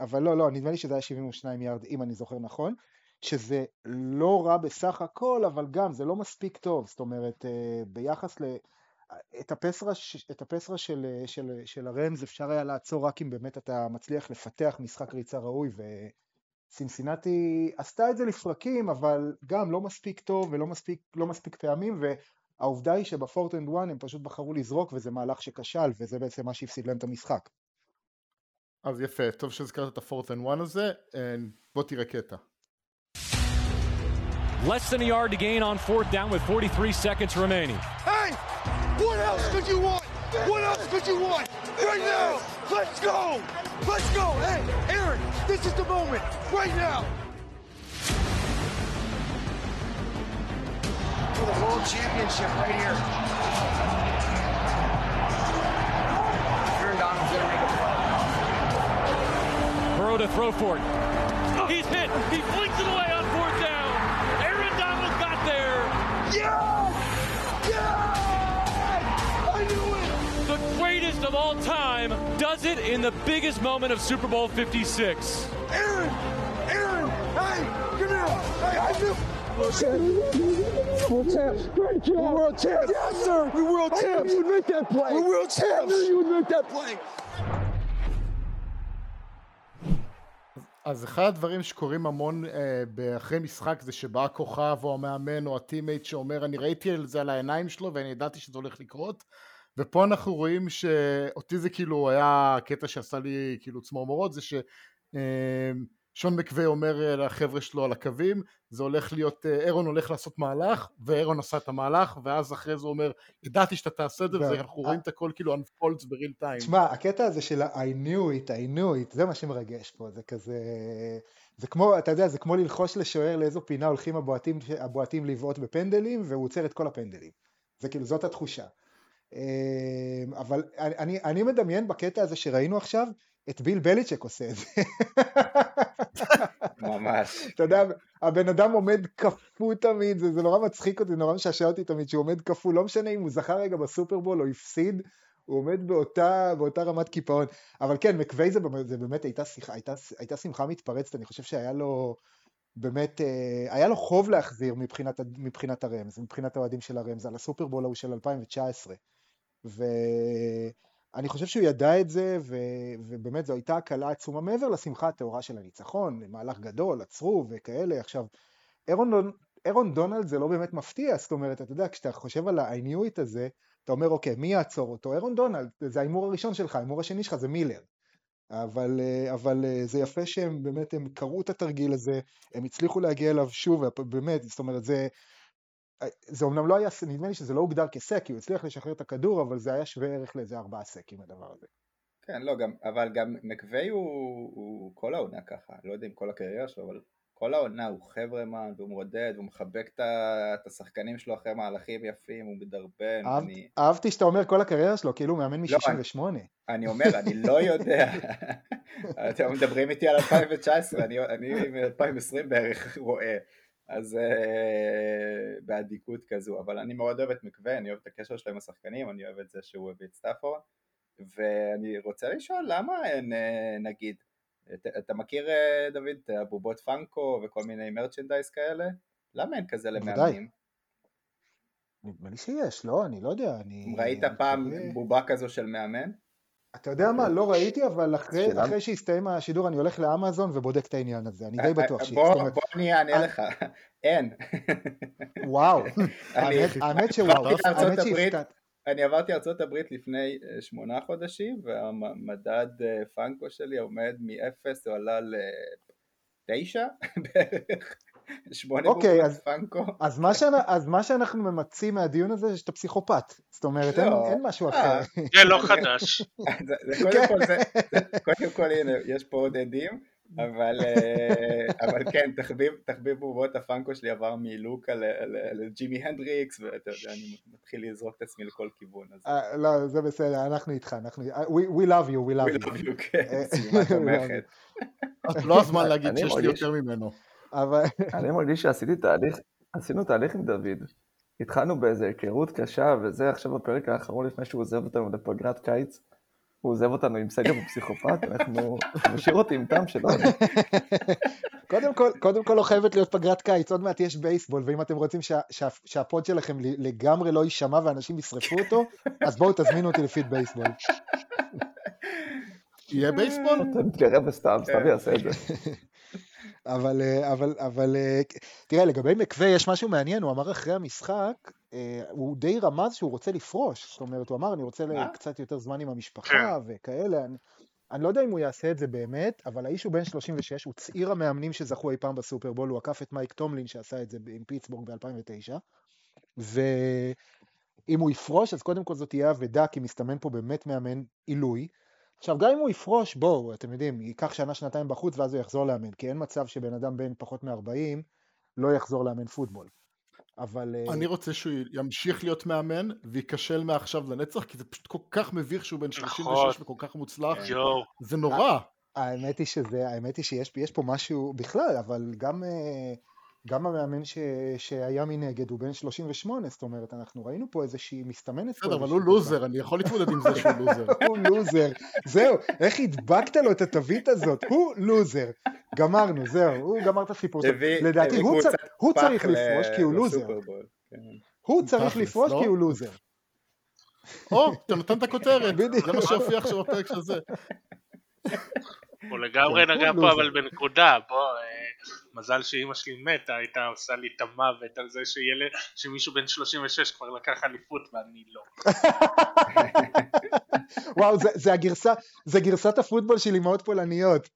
אבל לא, לא, נדמה לי שזה היה 72 יארד, אם אני זוכר נכון, שזה לא רע בסך הכל, אבל גם זה לא מספיק טוב, זאת אומרת, אה, ביחס ל... את ה pass rush, את ה pass rush של, אה, של, של הרמס אפשר היה לעצור רק אם באמת אתה מצליח לפתח משחק ריצה ראוי, וסינסינטי עשתה את זה לפרקים, אבל גם לא מספיק טוב ולא מספיק, לא מספיק פעמים, והעובדה היא שב fourth and one הם פשוט בחרו לזרוק, וזה מהלך שכשל, וזה בעצם מה שהפסיד להם את המשחק. אז יפה, טוב שהזכרת את ה fourth and one הזה, אה, בוא תראה קטע. Less than a yard to gain on fourth down with 43 seconds remaining. Hey, what else could you want? What else could you want? Right now, let's go! Let's go! Hey, Aaron, this is the moment. Right now. For the world championship right here. Aaron Donald's gonna make a play. Burrow to throw for it. Oh, he's hit. He flings it away does it in the biggest moment of Super Bowl 56. Aaron! Aaron! Hey, come here! Hey, I knew. World champs. Great job. We're world champs. Yes, sir. We're world champs. I knew you would make that play. We're world champs. I knew you would make that play. אז אחד הדברים שקורים המון אה, אחרי משחק זה שבא הכוכב או המאמן או הטימייט שאומר אני ראיתי על זה על העיניים שלו ואני ידעתי שזה הולך לקרות ופה אנחנו רואים שאותי זה כאילו היה קטע שעשה לי כאילו צמרמורות זה ששון מקווי אומר אה, לחבר'ה שלו על הקווים זה הולך להיות אה, אירון הולך לעשות מהלך ואירון עשה את המהלך ואז אחרי זה הוא אומר ידעתי שאתה תעשה את זה ואנחנו רואים את הכל כאילו unfolds בריל טיים תשמע, הקטע הזה של I knew it, I knew it, זה מה שמרגש פה, זה כזה... זה כמו, אתה יודע, זה כמו ללחוש לשוער לאיזו פינה הולכים הבועטים, הבועטים לבעוט בפנדלים, והוא עוצר את כל הפנדלים. זה כאילו, זאת התחושה. אמ, אבל אני, אני, מדמיין בקטע הזה שראינו עכשיו, את ביל בליצ'ק עושה את זה. ממש. אתה יודע, הבן אדם עומד קפוא תמיד, זה, זה נורא מצחיק אותי, נורא משעשע אותי תמיד שהוא עומד קפוא, לא משנה אם הוא זכה רגע בסופרבול או הפסיד, הוא עומד באותה, באותה רמת קיפאון. אבל כן, מקווי זה, זה באמת הייתה, שיחה, הייתה, הייתה שמחה מתפרצת, אני חושב שהיה לו באמת, אה, היה לו חוב להחזיר מבחינת, מבחינת הרמז, מבחינת האוהדים של הרמז, על הסופרבול ההוא של 2019. ואני חושב שהוא ידע את זה, ו... ובאמת זו הייתה הקלה עצומה מעבר לשמחה הטהורה של הניצחון, מהלך גדול, עצרו וכאלה. עכשיו, אירון, אירון דונלד זה לא באמת מפתיע, זאת אומרת, אתה יודע, כשאתה חושב על it הזה, אתה אומר, אוקיי, מי יעצור אותו? אירון דונלד, זה ההימור הראשון שלך, ההימור השני שלך זה מילר. אבל, אבל זה יפה שהם באמת, הם קראו את התרגיל הזה, הם הצליחו להגיע אליו שוב, באמת, זאת אומרת, זה, זה אומנם לא היה, נדמה לי שזה לא הוגדר כסק, כי הוא הצליח לשחרר את הכדור, אבל זה היה שווה ערך לאיזה ארבעה סקים הדבר הזה. כן, לא, גם, אבל גם מקווי הוא, הוא כל העונה ככה, לא יודע אם כל הקריירה שלו, אבל כל העונה הוא חברמן, והוא מרודד, והוא מחבק את השחקנים שלו אחרי מהלכים יפים, הוא מדרבן, אהב, אני, אהבתי שאתה אומר כל הקריירה שלו, כאילו הוא מאמן לא, מ-68. אני אומר, אני לא יודע, אתם מדברים איתי על 2019, אני, אני מ-2020 בערך רואה, אז אה, באדיקות כזו, אבל אני מאוד אוהב את מקווי, אני אוהב את הקשר שלו עם השחקנים, אני אוהב את זה שהוא הביא את סטאפורד, ואני רוצה לשאול למה אין אה, נגיד, אתה, אתה מכיר אה, דוד את הבובות Funko וכל מיני merchandise כאלה? למה אין כזה. למאמנים? נדמה לי שיש, לא? אני לא יודע, אני... ראית אני פעם מקווה- בובה כזו של מאמן? אתה יודע מה, לא ראיתי, אבל אחרי, אחרי שהסתיים השידור אני הולך לאמזון ובודק את העניין הזה, אני די בטוח שיש. בוא, בוא אני אענה אה, לך, אין. וואו, האמת, שוואו, האמת שהפתעת. אני עברתי ארצות הברית לפני אה, שמונה חודשים והמדד אה, פאנקו שלי עומד מ-0 הוא עלה ל-9 בערך, שמונה אוקיי, אז- פאנקו. אז מה, שאנ... אז מה שאנחנו ממצים מהדיון הזה זה שאתה פסיכופת, זאת אומרת אין, לא. אין משהו אה. אחר. זה לא חדש. זה- זה קודם כל זה, זה- קודם כל הנה יש פה עוד עדים אבל, אה, אבל כן תחביב, תחביב בובות הפאנקו שלי עבר מלוקה ל- ל- לג'ימי הנדריקס ואתה יודע אני מתחיל לזרוק את עצמי לכל כיוון אז אה, לא, זה בסדר, אנחנו איתך, אנחנו... We, we love you, we we love you. love you, כן, we love תומכת. לא הזמן להגיד שיש לי יותר ממנו. אבל אני מרגיש שעשיתי תהליך, עשינו תהליך עם דוד. התחלנו באיזה היכרות קשה, וזה עכשיו בפרק האחרון לפני שהוא עוזב אותנו לפגרת קיץ. הוא עוזב אותנו עם סגר ופסיכופת, אנחנו... משאיר אותי עם טעם שלו. קודם כל, קודם כל לא חייבת להיות פגרת קיץ, עוד מעט יש בייסבול, ואם אתם רוצים שה, שה, שהפוד שלכם לגמרי לא יישמע ואנשים ישרפו אותו, אז בואו תזמינו אותי לפיד בייסבול. יהיה בייסבול? אתה מתקרב וסתם, סתם יעשה את זה. אבל, אה, אבל, אבל, אה, תראה, לגבי מקווה יש משהו מעניין, הוא אמר אחרי המשחק, אה, הוא די רמז שהוא רוצה לפרוש, זאת אומרת, הוא אמר, אני רוצה? קצת יותר זמן עם המשפחה וכאלה, אני, אני לא יודע אם הוא יעשה את זה באמת, אבל האיש הוא בן 36, הוא צעיר המאמנים שזכו אי פעם בסופרבול, הוא עקף את מייק טומלין שעשה את זה עם פיטסבורג ב-2009, ואם הוא יפרוש, אז קודם כל זאת תהיה אבדה, כי מסתמן פה באמת מאמן עילוי. עכשיו, גם אם הוא יפרוש, בואו, אתם יודעים, ייקח שנה, שנתיים בחוץ ואז הוא יחזור לאמן, כי אין מצב שבן אדם בן פחות מ-40 לא יחזור לאמן פוטבול. אבל... אה, אני רוצה שהוא ימשיך להיות מאמן וייכשל מעכשיו לנצח, כי זה פשוט כל כך מביך שהוא בן 36 נכון. וכל כך מוצלח. יואו. זה נורא. האמת היא שזה, האמת היא שיש יש פה משהו בכלל, אבל גם, אה, גם המאמן ש, שהיה מנגד הוא בן 38, זאת אומרת, אנחנו ראינו פה איזושהי מסתמנת בסדר, אבל הוא. לוזר, אני יכול להתמודד עם זה שהוא לוזר. הוא לוזר, זהו, איך הדבקת לו את התווית הזאת, הוא לוזר, גמרנו, זהו, הוא גמר את הסיפור שלו, לדעתי הוא, צריך לפרוש כי הוא לוזר, כן. הוא צריך לפרוש? כי הוא לוזר, או, אתה נותן את הכותרת. זה מה שהופיע עכשיו בפרק של זה. הוא לגמרי כן, נגע פה. אבל בנקודה, בוא, אה, מזל שאימא שלי מתה, הייתה עושה לי את המוות על זה שילד, שמישהו בן 36 כבר לקח אליפות ואני לא. וואו, זה, זה הגרסה, זה גרסת הפוטבול של אמהות פולניות.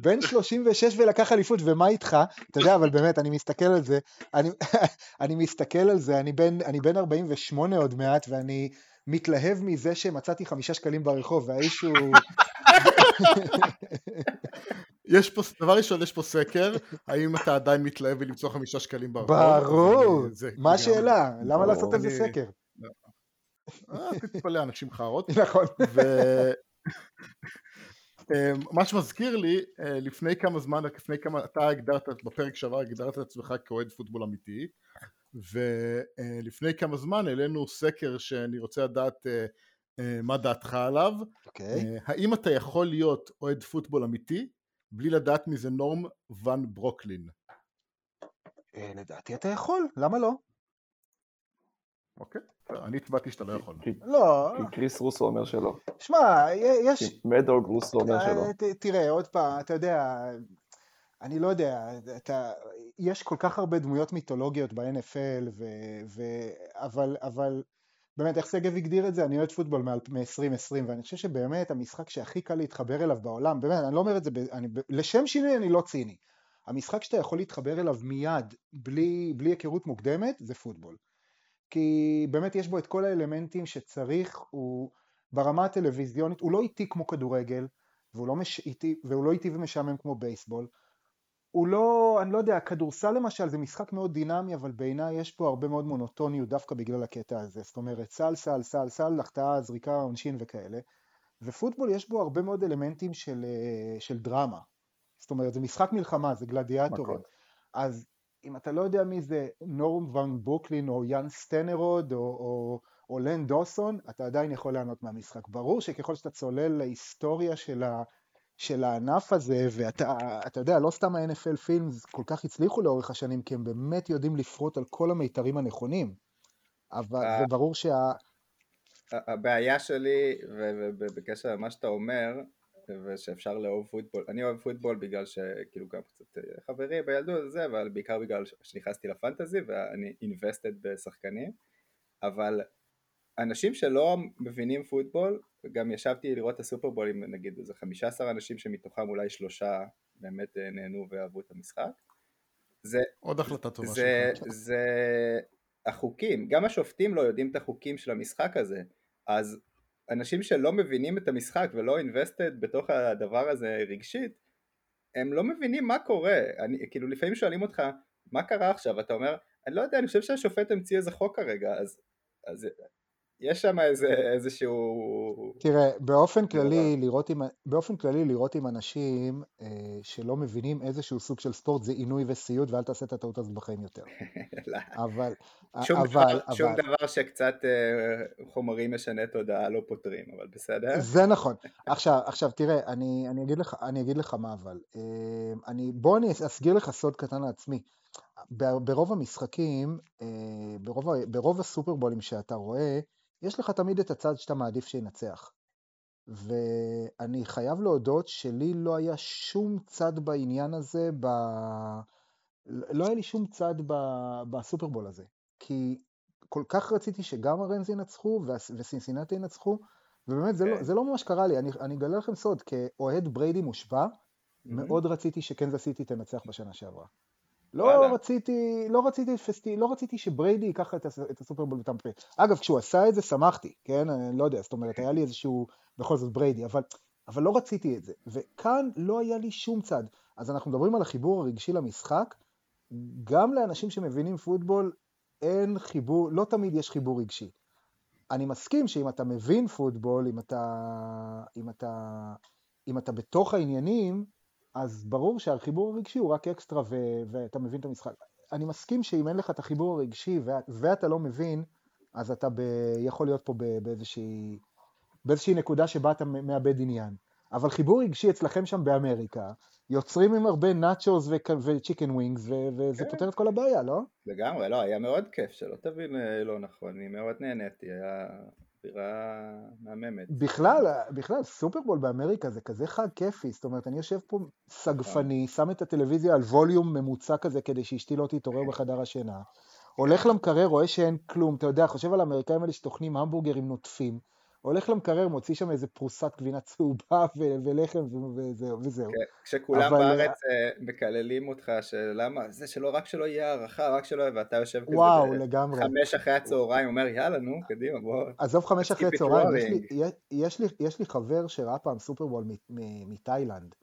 בן 36 ולקח אליפות, ומה איתך? אתה יודע, אבל באמת, אני מסתכל על זה, אני, אני מסתכל על זה, אני בן, אני בן 48 עוד מעט, ואני מתלהב מזה שמצאתי חמישה שקלים ברחוב, והאיש הוא... יש פה, דבר ראשון, יש פה סקר, האם אתה עדיין מתלהב בלמצוא חמישה שקלים ברחוב? ברור, מה. השאלה? למה. לעשות על זה סקר? אה, תתפלא, אנשים חארות. נכון. אה, מה שמזכיר לי, אה, לפני כמה זמן, לפני כמה, אתה הגדרת, בפרק שעבר הגדרת את עצמך כאוהד פוטבול אמיתי, ולפני כמה זמן העלינו סקר שאני רוצה לדעת אה, אה, מה דעתך עליו. אוקיי. אה, האם אתה יכול להיות אוהד פוטבול אמיתי בלי לדעת מי זה נורם ון ברוקלין? אה, לדעתי אתה יכול, למה לא? אוקיי? אני הצבעתי שאתה לא יכול. כי לא, כי קריס רוסו אומר שלא. שמע, יש... מדוג רוסו אומר שלא. אה, תראה, עוד פעם, אתה יודע, אני לא יודע, אתה, יש כל כך הרבה דמויות מיתולוגיות ב-NFL, ו, ו, אבל, אבל באמת, איך שגב הגדיר את זה? אני אוהד פוטבול מ-2020, ואני חושב שבאמת המשחק שהכי קל להתחבר אליו בעולם, באמת, אני לא אומר את זה, אני, לשם שינוי אני לא ציני. המשחק שאתה יכול להתחבר אליו מיד, בלי, בלי היכרות מוקדמת, זה פוטבול. כי באמת יש בו את כל האלמנטים שצריך, הוא ברמה הטלוויזיונית, הוא לא איטי כמו כדורגל, והוא לא, מש... איטי, והוא לא איטי ומשעמם כמו בייסבול. הוא לא, אני לא יודע, כדורסל למשל זה משחק מאוד דינמי, אבל בעיניי יש פה הרבה מאוד מונוטוניות דווקא בגלל הקטע הזה. זאת אומרת, סל, סל, סל, סל, החטאה, זריקה, עונשין וכאלה. ופוטבול יש בו הרבה מאוד אלמנטים של, אה, של דרמה. זאת אומרת, זה משחק מלחמה, זה גלדיאטורים. מכות. אז אם אתה לא יודע מי זה נורם ון ברוקלין או יאן סטנרוד או, או, או לן דוסון, אתה עדיין יכול ליהנות מהמשחק. ברור שככל שאתה צולל להיסטוריה של, ה, של הענף הזה, ואתה אתה יודע, לא סתם ה-NFL Films כל כך הצליחו לאורך השנים, כי הם באמת יודעים לפרוט על כל המיתרים הנכונים. אבל אה. זה ברור שה... הבעיה שלי, ובקשר למה שאתה אומר, ושאפשר לאהוב פוטבול, אני אוהב פוטבול בגלל שכאילו גם קצת אה, חברי בילדות וזה, אבל בעיקר בגלל שנכנסתי לפנטזי ואני invested בשחקנים, אבל אנשים שלא מבינים פוטבול, גם ישבתי לראות את הסופרבול עם נגיד איזה 15 אנשים שמתוכם אולי שלושה באמת אה, נהנו ואהבו את המשחק, זה, עוד החלטה טובה זה, שלך. זה החוקים, גם השופטים לא יודעים את החוקים של המשחק הזה, אז אנשים שלא מבינים את המשחק ולא invested בתוך הדבר הזה רגשית, הם לא מבינים מה קורה, אני, כאילו לפעמים שואלים אותך מה קרה עכשיו, אתה אומר, אני לא יודע, אני חושב שהשופט המציא איזה חוק כרגע, אז, אז יש שם איזה, איזשהו... תראה, באופן כללי. לראות עם, באופן כללי לראות עם אנשים אה, שלא מבינים איזשהו סוג של ספורט זה עינוי וסיוט, ואל תעשה את הטעות הזאת בחיים יותר. לא. אבל, שום, אבל, דבר, אבל, שום דבר שקצת אה, חומרים משנה תודעה לא פותרים, אבל בסדר? זה נכון. עכשיו, עכשיו תראה, אני, אני, אגיד לך, אני אגיד לך מה אבל. אה, אני, בוא אני אסגיר לך סוד קטן לעצמי. ברוב המשחקים, אה, ברוב, ברוב הסופרבולים שאתה רואה, יש לך תמיד את הצד שאתה מעדיף שינצח. ואני חייב להודות שלי לא היה שום צד בעניין הזה, ב... לא היה לי שום צד ב... בסופרבול הזה. כי כל כך רציתי שגם הרמס ינצחו וסינסינטי ינצחו, ובאמת זה, לא, כן. זה לא ממש קרה לי. אני, אני אגלה לכם סוד, כאוהד בריידי מושבע, מהמם. מאוד רציתי שקנזס סיטי תנצח בשנה שעברה. לא וואלה. רציתי, לא רציתי פסטי, לא רציתי שבריידי ייקח את הסופרבול בטמפה. אגב, כשהוא עשה את זה שמחתי, כן? אני לא יודע, זאת אומרת, היה לי איזשהו, בכל זאת בריידי, אבל, אבל לא רציתי את זה. וכאן לא היה לי שום צד. אז אנחנו מדברים על החיבור הרגשי למשחק, גם לאנשים שמבינים פוטבול, אין חיבור, לא תמיד יש חיבור רגשי. אני מסכים שאם אתה מבין פוטבול, אם אתה, אם אתה, אם אתה בתוך העניינים, אז ברור שהחיבור הרגשי הוא רק אקסטרה ו, ואתה מבין את המשחק. אני מסכים שאם אין לך את החיבור הרגשי ואת, ואתה לא מבין, אז אתה ב, יכול להיות פה ב, באיזושהי, באיזושהי נקודה שבה אתה מאבד עניין. אבל חיבור רגשי אצלכם שם באמריקה, יוצרים עם הרבה נאצ'וס ו chicken wings, ו- וזה כן. פותר את כל הבעיה, לא? לגמרי, לא, היה מאוד כיף, שלא תבין אה, לא נכון, אני מאוד נהניתי, היה אווירה מהממת. בכלל, בכלל, סופרבול באמריקה זה כזה חג כיפי, זאת אומרת, אני יושב פה סגפני, שם את הטלוויזיה על ווליום ממוצע כזה כדי שאשתי לא תתעורר בחדר השינה, הולך למקרר, רואה שאין כלום, אתה יודע, חושב על האמריקאים האלה שטוחנים המבורגרים נוטפים, הולך למקרר, מוציא שם איזה פרוסת גבינה צהובה ו- ולחם וזהו. וזהו. כן, כשכולם אבל- בארץ אה, מקללים אותך שלמה, זה שלא, רק שלא יהיה הערכה, רק שלא, ואתה יושב כזה וואו, ב- לגמרי. חמש אחרי הצהריים, אומר יאללה נו, קדימה בוא, עזוב חמש אחרי הצהריים, יש לי. יש, לי, יש לי חבר שראה פעם סופרבול מ- מ- מתאילנד,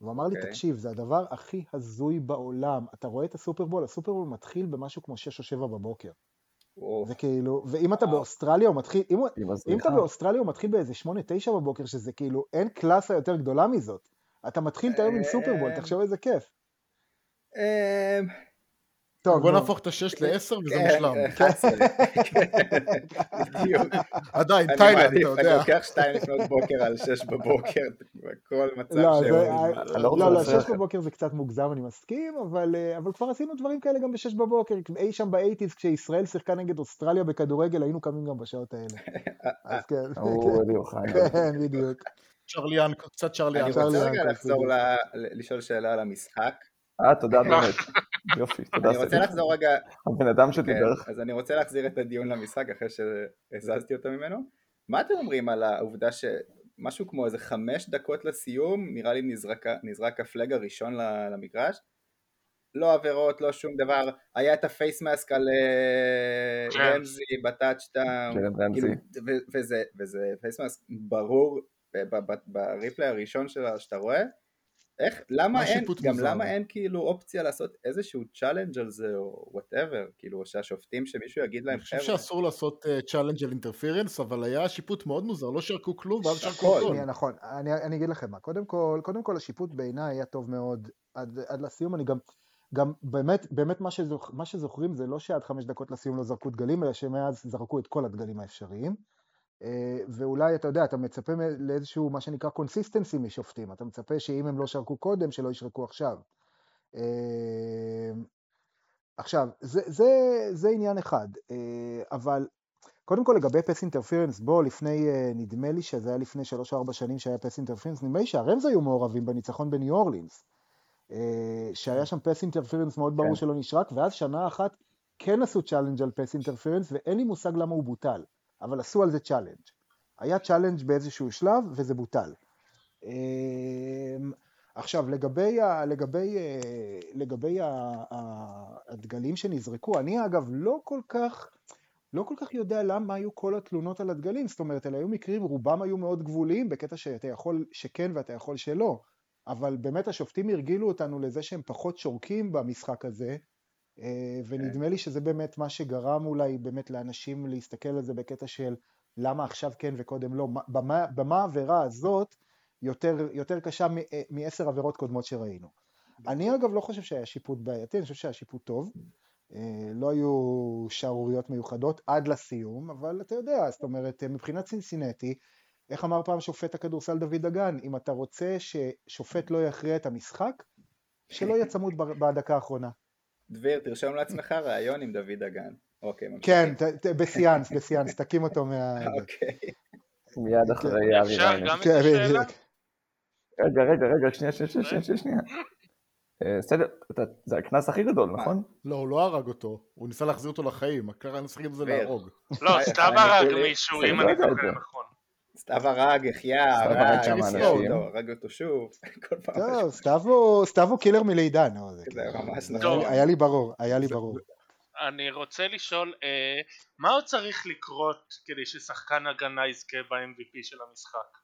והוא אמר לי, אוקיי. תקשיב, זה הדבר הכי הזוי בעולם, אתה רואה את הסופרבול, הסופרבול מתחיל במשהו כמו 6 או 7 בבוקר, או, זה כאילו, ואם אתה. באוסטרליה הוא מתחיל, אם, אם אתה. באוסטרליה הוא מתחיל באיזה 8-9 בבוקר, שזה כאילו, אין קלאסה יותר גדולה מזאת, אתה מתחיל את היום עם סופרבול, אה, תחשוב איזה כיף. טוב, בוא. נהפוך את השש לעשר וזה כן, מושלם. 11, כן, בדיוק. עדיין, אני תאילנד, אתה אני יודע. לוקח שתיים לפנות בוקר על שש בבוקר, בכל מצב לא, שהוא. לא לא, לא, לעשות שש בבוקר זה קצת מוגזם, אני מסכים, אבל, אה, אבל כבר עשינו דברים כאלה גם בשש בבוקר, אי שם באייטיז, כשישראל שיחקה נגד אוסטרליה בכדורגל, היינו קמים גם בשעות האלה. אז כן. כן, בדיוק. צ'רלי אנקו, קצת צ'רלי אני רוצה רגע לחזור לשאול שאלה על המשחק. אה, תודה באמת. יופי, תודה אני רוצה. לחזור רגע, הבן אדם כן, שדיבר. אז אני רוצה להחזיר את הדיון למשחק אחרי שהזזתי אותו ממנו. מה אתם אומרים על העובדה שמשהו כמו איזה חמש דקות לסיום, נראה לי נזרק, נזרק ה flag הראשון למגרש? לא עבירות, לא שום דבר, היה את ה face mask על אה, כן. רמזי ב touchdown, קרן רמזי. כאילו, וזה, וזה face mask ברור ב replay הראשון שלה שאתה רואה, איך, למה מה אין, גם מוזר. למה אין כאילו אופציה לעשות איזשהו challenge על זה או whatever, כאילו שהשופטים שמישהו יגיד להם אני חושב חבר'ה, שאסור לעשות challenge על interference, אבל היה שיפוט מאוד מוזר, לא שרקו כלום ואז שרקו נכון. הכל. נכון, אני, אני אגיד לכם מה, קודם כל, קודם כל השיפוט בעיניי היה טוב מאוד עד, עד לסיום, אני גם, גם באמת, באמת מה, שזוכ, מה שזוכרים זה לא שעד חמש דקות לסיום לא זרקו דגלים, אלא שמאז זרקו את כל הדגלים האפשריים. אה, ואולי, אתה יודע, אתה מצפה לאיזשהו, מה שנקרא consistency משופטים, אתה מצפה שאם הם לא שרקו קודם, שלא ישרקו עכשיו. אה, עכשיו, זה, זה, זה עניין אחד, אה, אבל קודם כל לגבי pass interference, בוא, לפני, נדמה לי שזה היה לפני 3 או 4 שנים שהיה pass interference, נדמה לי שה Rams היו מעורבים בניצחון בניו אורלינס, שהיה שם pass interference מאוד ברור כן. שלא נשרק, ואז שנה אחת כן עשו challenge על pass interference, ואין לי מושג למה הוא בוטל, אבל עשו על זה challenge. היה challenge באיזשהו שלב, וזה בוטל. אמ, עכשיו, לגבי, ה, לגבי, אה, לגבי ה, ה, הדגלים שנזרקו, אני אגב לא כל כך, לא כל כך יודע למה היו כל התלונות על הדגלים, זאת אומרת, אלה היו מקרים, רובם היו מאוד גבוליים, בקטע שאתה יכול שכן ואתה יכול שלא, אבל באמת השופטים הרגילו אותנו לזה שהם פחות שורקים במשחק הזה, ונדמה לי שזה באמת מה שגרם אולי באמת לאנשים להסתכל על זה בקטע של למה עכשיו כן וקודם לא, מה- במה, במה העבירה הזאת יותר, יותר קשה אה, מעשר עבירות קודמות שראינו. אני אגב לא חושב שהיה שיפוט בעייתי, אני חושב שהיה שיפוט טוב. אה, לא היו שערוריות מיוחדות עד לסיום, אבל אתה יודע, זאת אומרת, אה, מבחינת צינסינטי, איך אמר פעם שופט הכדורסל דוד דגן, אם אתה רוצה ששופט לא יכריע את המשחק, שלא יהיה צמוד בדקה האחרונה. דביר, תרשום לעצמך ראיון עם דוד דגן. אוקיי, כן, ממשיכים. ת- ת- בסיאנס, בסיאנס, תקים אותו מה... אוקיי. מיד אחרי ארי אפשר ריינר. גם את כן, השאלה? רגע, רגע, רגע, שנייה, שנייה, שנייה, שנייה. אה, בסדר, זה הקנס הכי גדול, נכון? לא, הוא לא הרג אותו, הוא ניסה להחזיר אותו לחיים, הכלל המשחקים זה דביר. להרוג. לא, סתיו אני הרג מישהו, זה אם לא אני את זוכר זה. נכון. סתיו הרג, החיה, סתיו הרג, כמה ניסו אנשים. הרג אותו שוב, כל פעם. טוב, סתיו הוא- סתיו הוא killer מלידה, נו, זה זה כאילו- ממש נכון. היה לי ברור, היה לי ברור. אני רוצה לשאול, אה, מה עוד צריך לקרות כדי ששחקן הגנה יזכה ב-MVP של המשחק?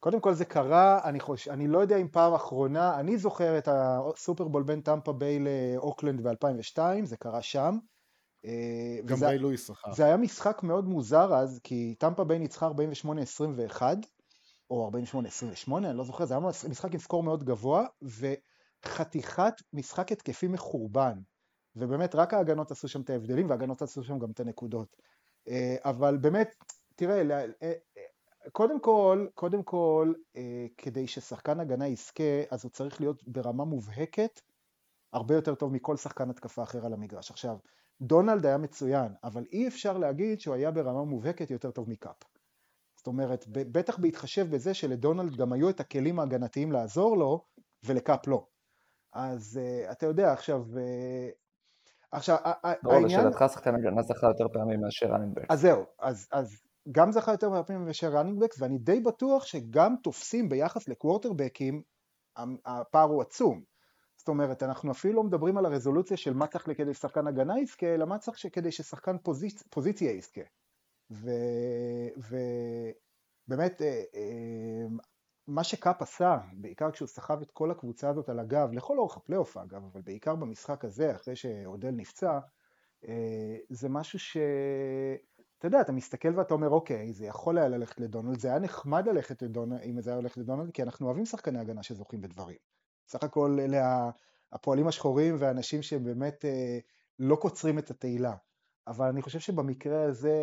קודם כל זה קרה, אני, חוש... אני לא יודע אם פעם אחרונה, אני זוכר את הסופרבול בין טמפה ביי לאוקלנד ב-2002, זה קרה שם. אה, גם וזה- לואיס שכר. זה היה משחק מאוד מוזר אז, כי טמפה ביי ניצחה 48-21, או 48-28, אני לא זוכר, זה היה משחק עם סקור מאוד גבוה, וחתיכת משחק התקפי מחורבן. ובאמת רק ההגנות עשו שם את ההבדלים, וההגנות עשו שם גם את הנקודות. אה, אבל באמת, תראה, אה, קודם כל, קודם כל, כדי ששחקן הגנה יזכה, אז הוא צריך להיות ברמה מובהקת הרבה יותר טוב מכל שחקן התקפה אחר על המגרש. עכשיו, דונלד היה מצוין, אבל אי אפשר להגיד שהוא היה ברמה מובהקת יותר טוב מקאפ. זאת אומרת, בטח בהתחשב בזה שלדונלד גם היו את הכלים ההגנתיים לעזור לו, ולקאפ לא. אז uh, אתה יודע, עכשיו, uh, עכשיו, לא, העניין, לשאלתך שחקן הגנה זכה יותר פעמים מאשר ראנינגבק. אז זהו, אז, אז גם זכה יותר פעמים מאשר ראנינגבקס, ואני די בטוח שגם תופסים ביחס לקוורטרבקים, הפער הוא עצום. אומרת, אנחנו אפילו לא מדברים על הרזולוציה של מה צריך כדי ששחקן הגנה יזכה, אלא מה צריך כדי ששחקן פוזיצ... פוזיציה יזכה. ובאמת, אה, אה, מה שקאפ עשה, בעיקר כשהוא סחב את כל הקבוצה הזאת על הגב, לכל אורך הפלייאוף אגב, אבל בעיקר במשחק הזה, אחרי שאודל נפצע, אה, זה משהו ש... אתה יודע, אתה מסתכל ואתה אומר, אוקיי, זה יכול היה ללכת לדונלד, זה היה נחמד ללכת לדונלד, אם זה היה הולך לדונלד, כי אנחנו אוהבים שחקני הגנה שזוכים בדברים. סך הכל אלה הפועלים השחורים והאנשים שבאמת אה, לא קוצרים את התהילה. אבל אני חושב שבמקרה הזה,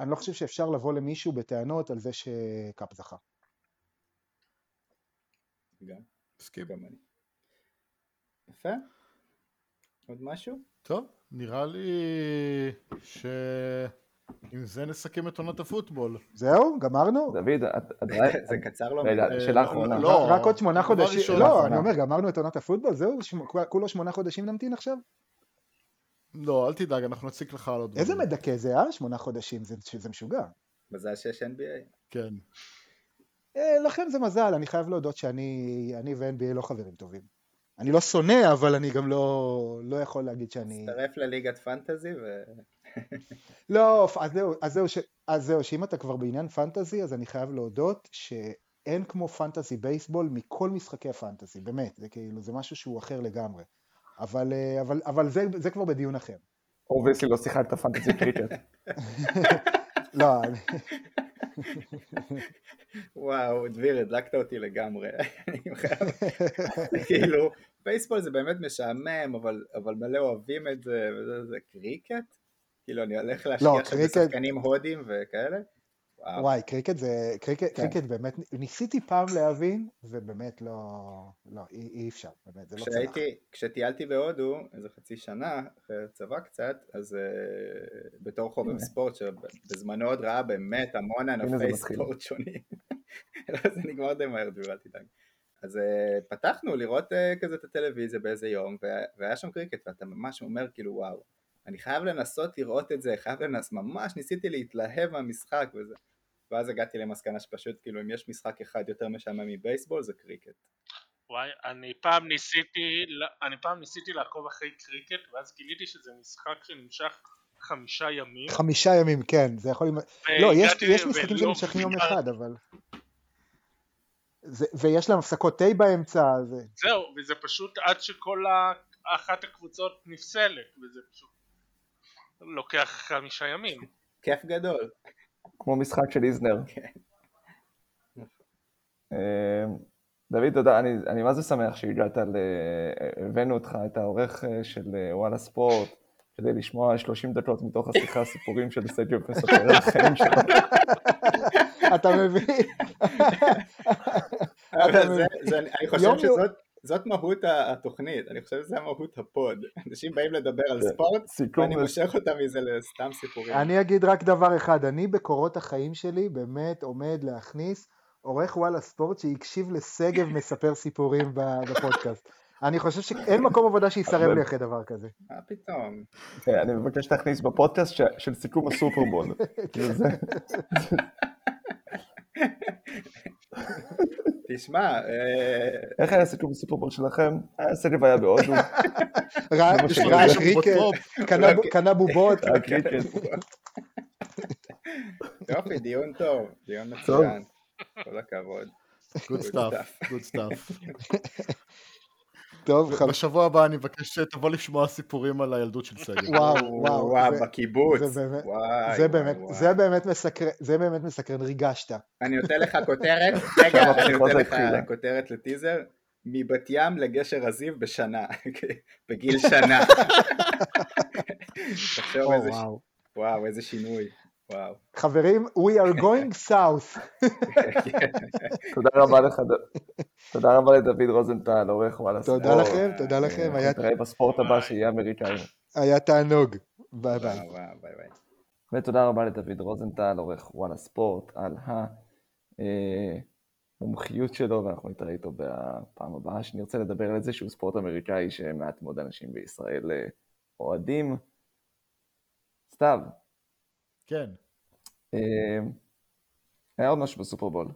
אני לא חושב שאפשר לבוא למישהו בטענות על זה שקאפ זכה. גם, מסכים. גם אני. יפה. עוד משהו? טוב, נראה לי שעם זה נסכם את עונת הפוטבול. זהו? גמרנו? דוד, זה קצר לו רגע, מדי. שאלה אחרונה. לא, רק עוד שמונה חודשים, לא. אני אומר, גמרנו את עונת הפוטבול, זהו? כולה שמונה חודשים נמתין עכשיו? לא, אל תדאג, אנחנו נציק לך על עוד איזה. מדכא זה, אה? שמונה חודשים, זה, זה משוגע. מזל שיש NBA. כן. אה, לכם זה מזל, אני חייב להודות שאני אני ו-NBA לא חברים טובים. אני לא שונא, אבל אני גם לא, לא יכול להגיד שאני... הצטרף לליגת פנטזי ו... לא, אז זהו, אז זהו, ש... אז זהו, שאם אתה כבר בעניין פנטזי, אז אני חייב להודות שאין כמו פנטזי בייסבול מכל משחקי הפנטזי, באמת, זה כאילו, זה משהו שהוא אחר לגמרי. אבל, אה, אבל, אבל זה, זה כבר בדיון אחר. obviously לא שיחקת fantasy cricket. לא, אני- וואו, דביר, הדלקת אותי לגמרי. כאילו, בייסבול זה באמת משעמם, אבל, אבל מלא אוהבים את זה, וזה זה קריקט? כאילו אני הולך להשקיע לא, עכשיו קריקט- בשחקנים הודים וכאלה? וואו. וואי, קריקט זה, קריקט, כן. קריקט באמת, ניסיתי פעם להבין, ובאמת לא, לא, אי, אי אפשר, באמת, זה לא צלח. כשהייתי, כשטיילתי בהודו, איזה חצי שנה, אחרי הצבא קצת, אז uh, בתור חובב. ספורט, שבזמנו עוד ראה באמת המון ענפי. ספורט שונים, לא, זה נגמר די מהר, דביר, אל תדאג. אז uh, פתחנו לראות uh, כזה את הטלוויזיה באיזה יום, וה- והיה שם קריקט, ואתה ממש אומר כאילו וואו, אני חייב לנסות לראות את זה, חייב לנס... ממש ניסיתי להתלהב מהמשחק וזה. ואז הגעתי למסקנה שפשוט כאילו אם יש משחק אחד יותר משעמם מבייסבול זה קריקט. וואי, אני פעם ניסיתי, אני פעם ניסיתי לעקוב אחרי קריקט, ואז גיליתי שזה משחק שנמשך חמישה ימים. חמישה ימים, כן, זה יכול... לא, יש, יש משחקים שנמשכים יום. אחד, אבל... זה, ויש להם הפסקות תה באמצע, זה... זהו, וזה פשוט עד שכל ה... אחת הקבוצות נפסלת, וזה פשוט לוקח חמישה ימים. כיף גדול. כמו משחק של איזנר. כן. אה, דוד, תודה, אני, אני מה זה שמח שהגעת, ל... הבאנו אותך, את העורך אה, של אה, וואלה ספורט, כדי לשמוע 30 דקות מתוך השיחה סיפורים של סג'יו מספר על החיים שלו. אתה מבין? אני חושב יום- שזאת זאת מהות התוכנית, אני חושב שזה מהות הפוד. אנשים באים לדבר על כן. ספורט, ואני מושך אותם מזה לסתם סיפורים. אני אגיד רק דבר אחד, אני בקורות החיים שלי באמת עומד להכניס עורך וואלה ספורט שהקשיב לשגב מספר סיפורים בפודקאסט. אני חושב שאין מקום עבודה שיסרב לי אחרי דבר כזה. מה פתאום? כן, אני מבקש להכניס בפודקאסט של סיכום הסופרבול. תשמע, אה, איך היה סיכום הסופרבול שלכם? סג'יו היה בהודו, ראה יודע. קריקט, קנה- קנה בובות. יופי, דיון טוב, דיון מצוין. כל הכבוד. Good stuff, good stuff. טוב, חב- בשבוע הבא אני מבקש שתבוא לשמוע סיפורים על הילדות של סגל. וואו, וואו, וואו, בקיבוץ. זה באמת- וואי, זה וואי, באמת, וואי. זה באמת מסקרן, זה באמת מסקרן, ריגשת. אני נותן לך כותרת, רגע, אני נותן לך. כותרת לטיזר, מבת ים לגשר הזיו בשנה, בגיל שנה. וואו, איזה שינוי, וואו. חברים, we are going south. תודה רבה לך, תודה רבה לדוד רוזנטל, עורך וואלה ספורט. תודה לכם, תודה לכם, אה, היה- נתראה בספורט הבא שיהיה אמריקאי. היה תענוג. ביי ביי. ותודה רבה לדוד רוזנטל, עורך וואלה ספורט, על המומחיות שלו, ואנחנו נתראה איתו בפעם הבאה, שנרצה לדבר על איזשהו ספורט אמריקאי שמעט מאוד אנשים בישראל אה, אוהדים. סתיו, כן. אה, היה עוד משהו בסופרבול.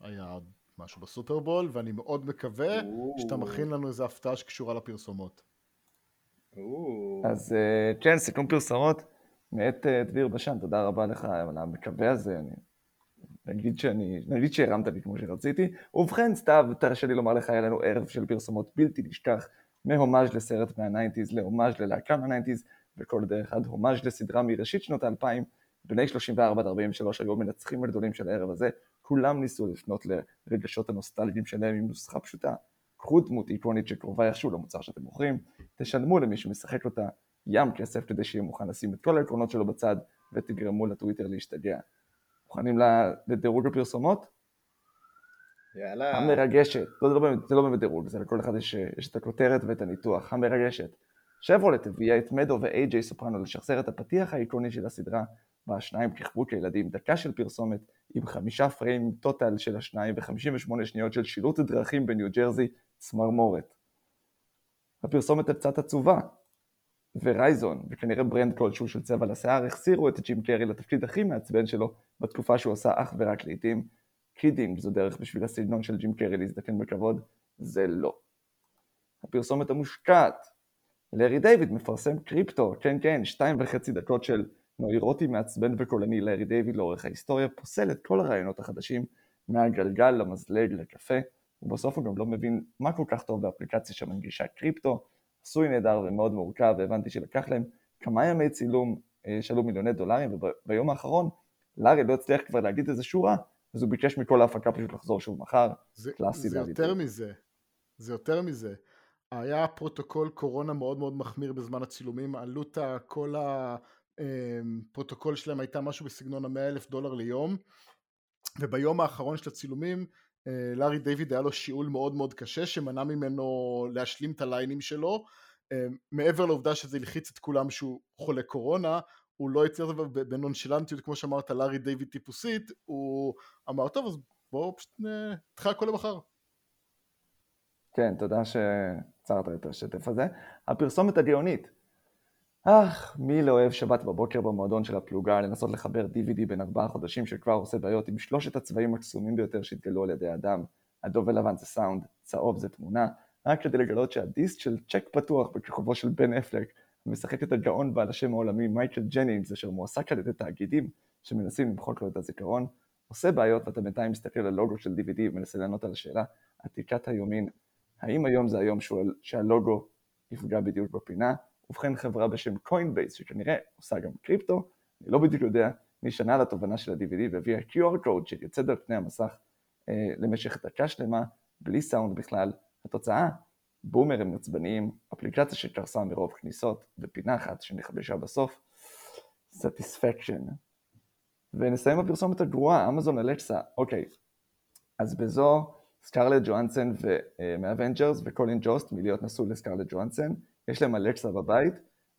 היה עוד משהו בסופרבול, ואני מאוד מקווה. שאתה מכין לנו איזה הפתעה שקשורה לפרסומות. אז אה, כן, סיכום פרסומות מאת אה, דביר בשן, תודה רבה לך על המבוא הזה, אני... נגיד שאני, נגיד שהרמת לי כמו שרציתי. ובכן, סתיו, תרשה לי לומר לך, היה לנו ערב של פרסומות בלתי נשכח, מהומאז' לסרט מה nineties, להומאז' ללהקה מה nineties, וכל דרך עד הומאז' לסדרה מראשית שנות האלפיים. בני 34 עד 43 היו המנצחים הגדולים של הערב הזה, כולם ניסו לפנות לרגשות הנוסטלגיים שלהם עם נוסחה פשוטה. קחו דמות איקונית שקרובה איכשהו למוצר שאתם מוכרים, תשלמו למי שמשחק אותה ים כסף כדי שיהיה מוכן לשים את כל העקרונות שלו בצד ותגרמו לטוויטר להשתגע. מוכנים לדירוג הפרסומות? יאללה. המרגשת, לא, זה, לא באמת, זה לא באמת דירוג, זה לכל אחד יש, יש את הכותרת ואת הניתוח. המרגשת. שברולט הביאה את מדו ואיי-ג'יי סופרנו לשחזר את הפתיח האיקוני של הסדרה, בה השניים כיכבו כילדים, דקה של פרסומת עם חמישה פריים total של השניים ו-58 שניות של שילוט דרכים בניו ג'רזי, צמרמורת. הפרסומת קצת עצובה, Verizon, וכנראה brand כלשהו של צבע לשיער, החזירו את ג'ים קרי לתפקיד הכי מעצבן שלו בתקופה שהוא עשה אך ורק לעיתים. Kidding זו דרך בשביל הסגנון של ג'ים קרי להזדקן בכבוד, זה לא. הפרסומת המושקעת. לארי דיוויד מפרסם קריפטו, כן כן, שתיים וחצי דקות של נוירוטי מעצבן וקולני לארי דיוויד לאורך ההיסטוריה, פוסל את כל הרעיונות החדשים, מהגלגל למזלג לקפה, ובסוף הוא גם לא מבין מה כל כך טוב באפליקציה שמנגישה קריפטו, עשוי נהדר ומאוד מורכב, והבנתי שלקח להם כמה ימי צילום, אה, שעלו מיליוני דולרים, וביום האחרון לארי לא הצליח כבר להגיד איזה שורה, אז הוא ביקש מכל ההפקה פשוט לחזור שוב מחר. זה, קלאסי זה יותר. מזה. זה יותר מזה. היה פרוטוקול קורונה מאוד מאוד מחמיר בזמן הצילומים, עלות כל הפרוטוקול שלהם הייתה משהו בסגנון המאה אלף דולר ליום, וביום האחרון של הצילומים אה, לארי דיוויד היה לו שיעול מאוד מאוד קשה שמנע ממנו להשלים את הליינים שלו, אה, מעבר לעובדה שזה הלחיץ את כולם שהוא חולה קורונה, הוא לא הצליח בנונשלנטיות כמו שאמרת לארי דיוויד טיפוסית, הוא אמר טוב אז בואו פשוט אה, נדחה הכל למחר. כן, תודה שעצרת את השטף הזה. הפרסומת הגאונית. אך, מי לא אוהב שבת בבוקר במועדון של הפלוגה לנסות לחבר DVD בן ארבעה חודשים שכבר עושה בעיות עם שלושת הצבעים הקסומים ביותר שהתגלו על ידי אדם. אדום ולבן זה סאונד, צהוב זה תמונה, רק כדי לגלות שהדיסק של צ'ק פתוח בכיכובו של בן אפלק, המשחק את הגאון בעל השם העולמי מייקל ג'נינגס, אשר מועסק על ידי תאגידים שמנסים למחוק לו את הזיכרון, עושה בעיות ואתה בינתיים מסתכל על לוגו של DVD ומנסה לענות על השאלה עתיקת היומין, האם היום זה היום שהוא- שהלוגו יפגע בדיוק בפינה? ובכן חברה בשם Coinbase שכנראה עושה גם קריפטו, אני לא בדיוק יודע, נשענה על התובנה של ה-DVD והביאה QR code שיוצא על פני המסך אה, למשך דקה שלמה, בלי סאונד בכלל. התוצאה, בומרים עצבניים, אפליקציה שקרסה מרוב כניסות, ופינה אחת שנכבשה בסוף, Satisfaction. ונסיים בפרסומת הגרועה, אמזון אלקסה, אוקיי, אז בזו סקרלט ג'ואנסן מהאבנג'רס וקולין ג'וסט מלהיות נשוי לסקרלט ג'ואנסן, יש להם אלקסה בבית,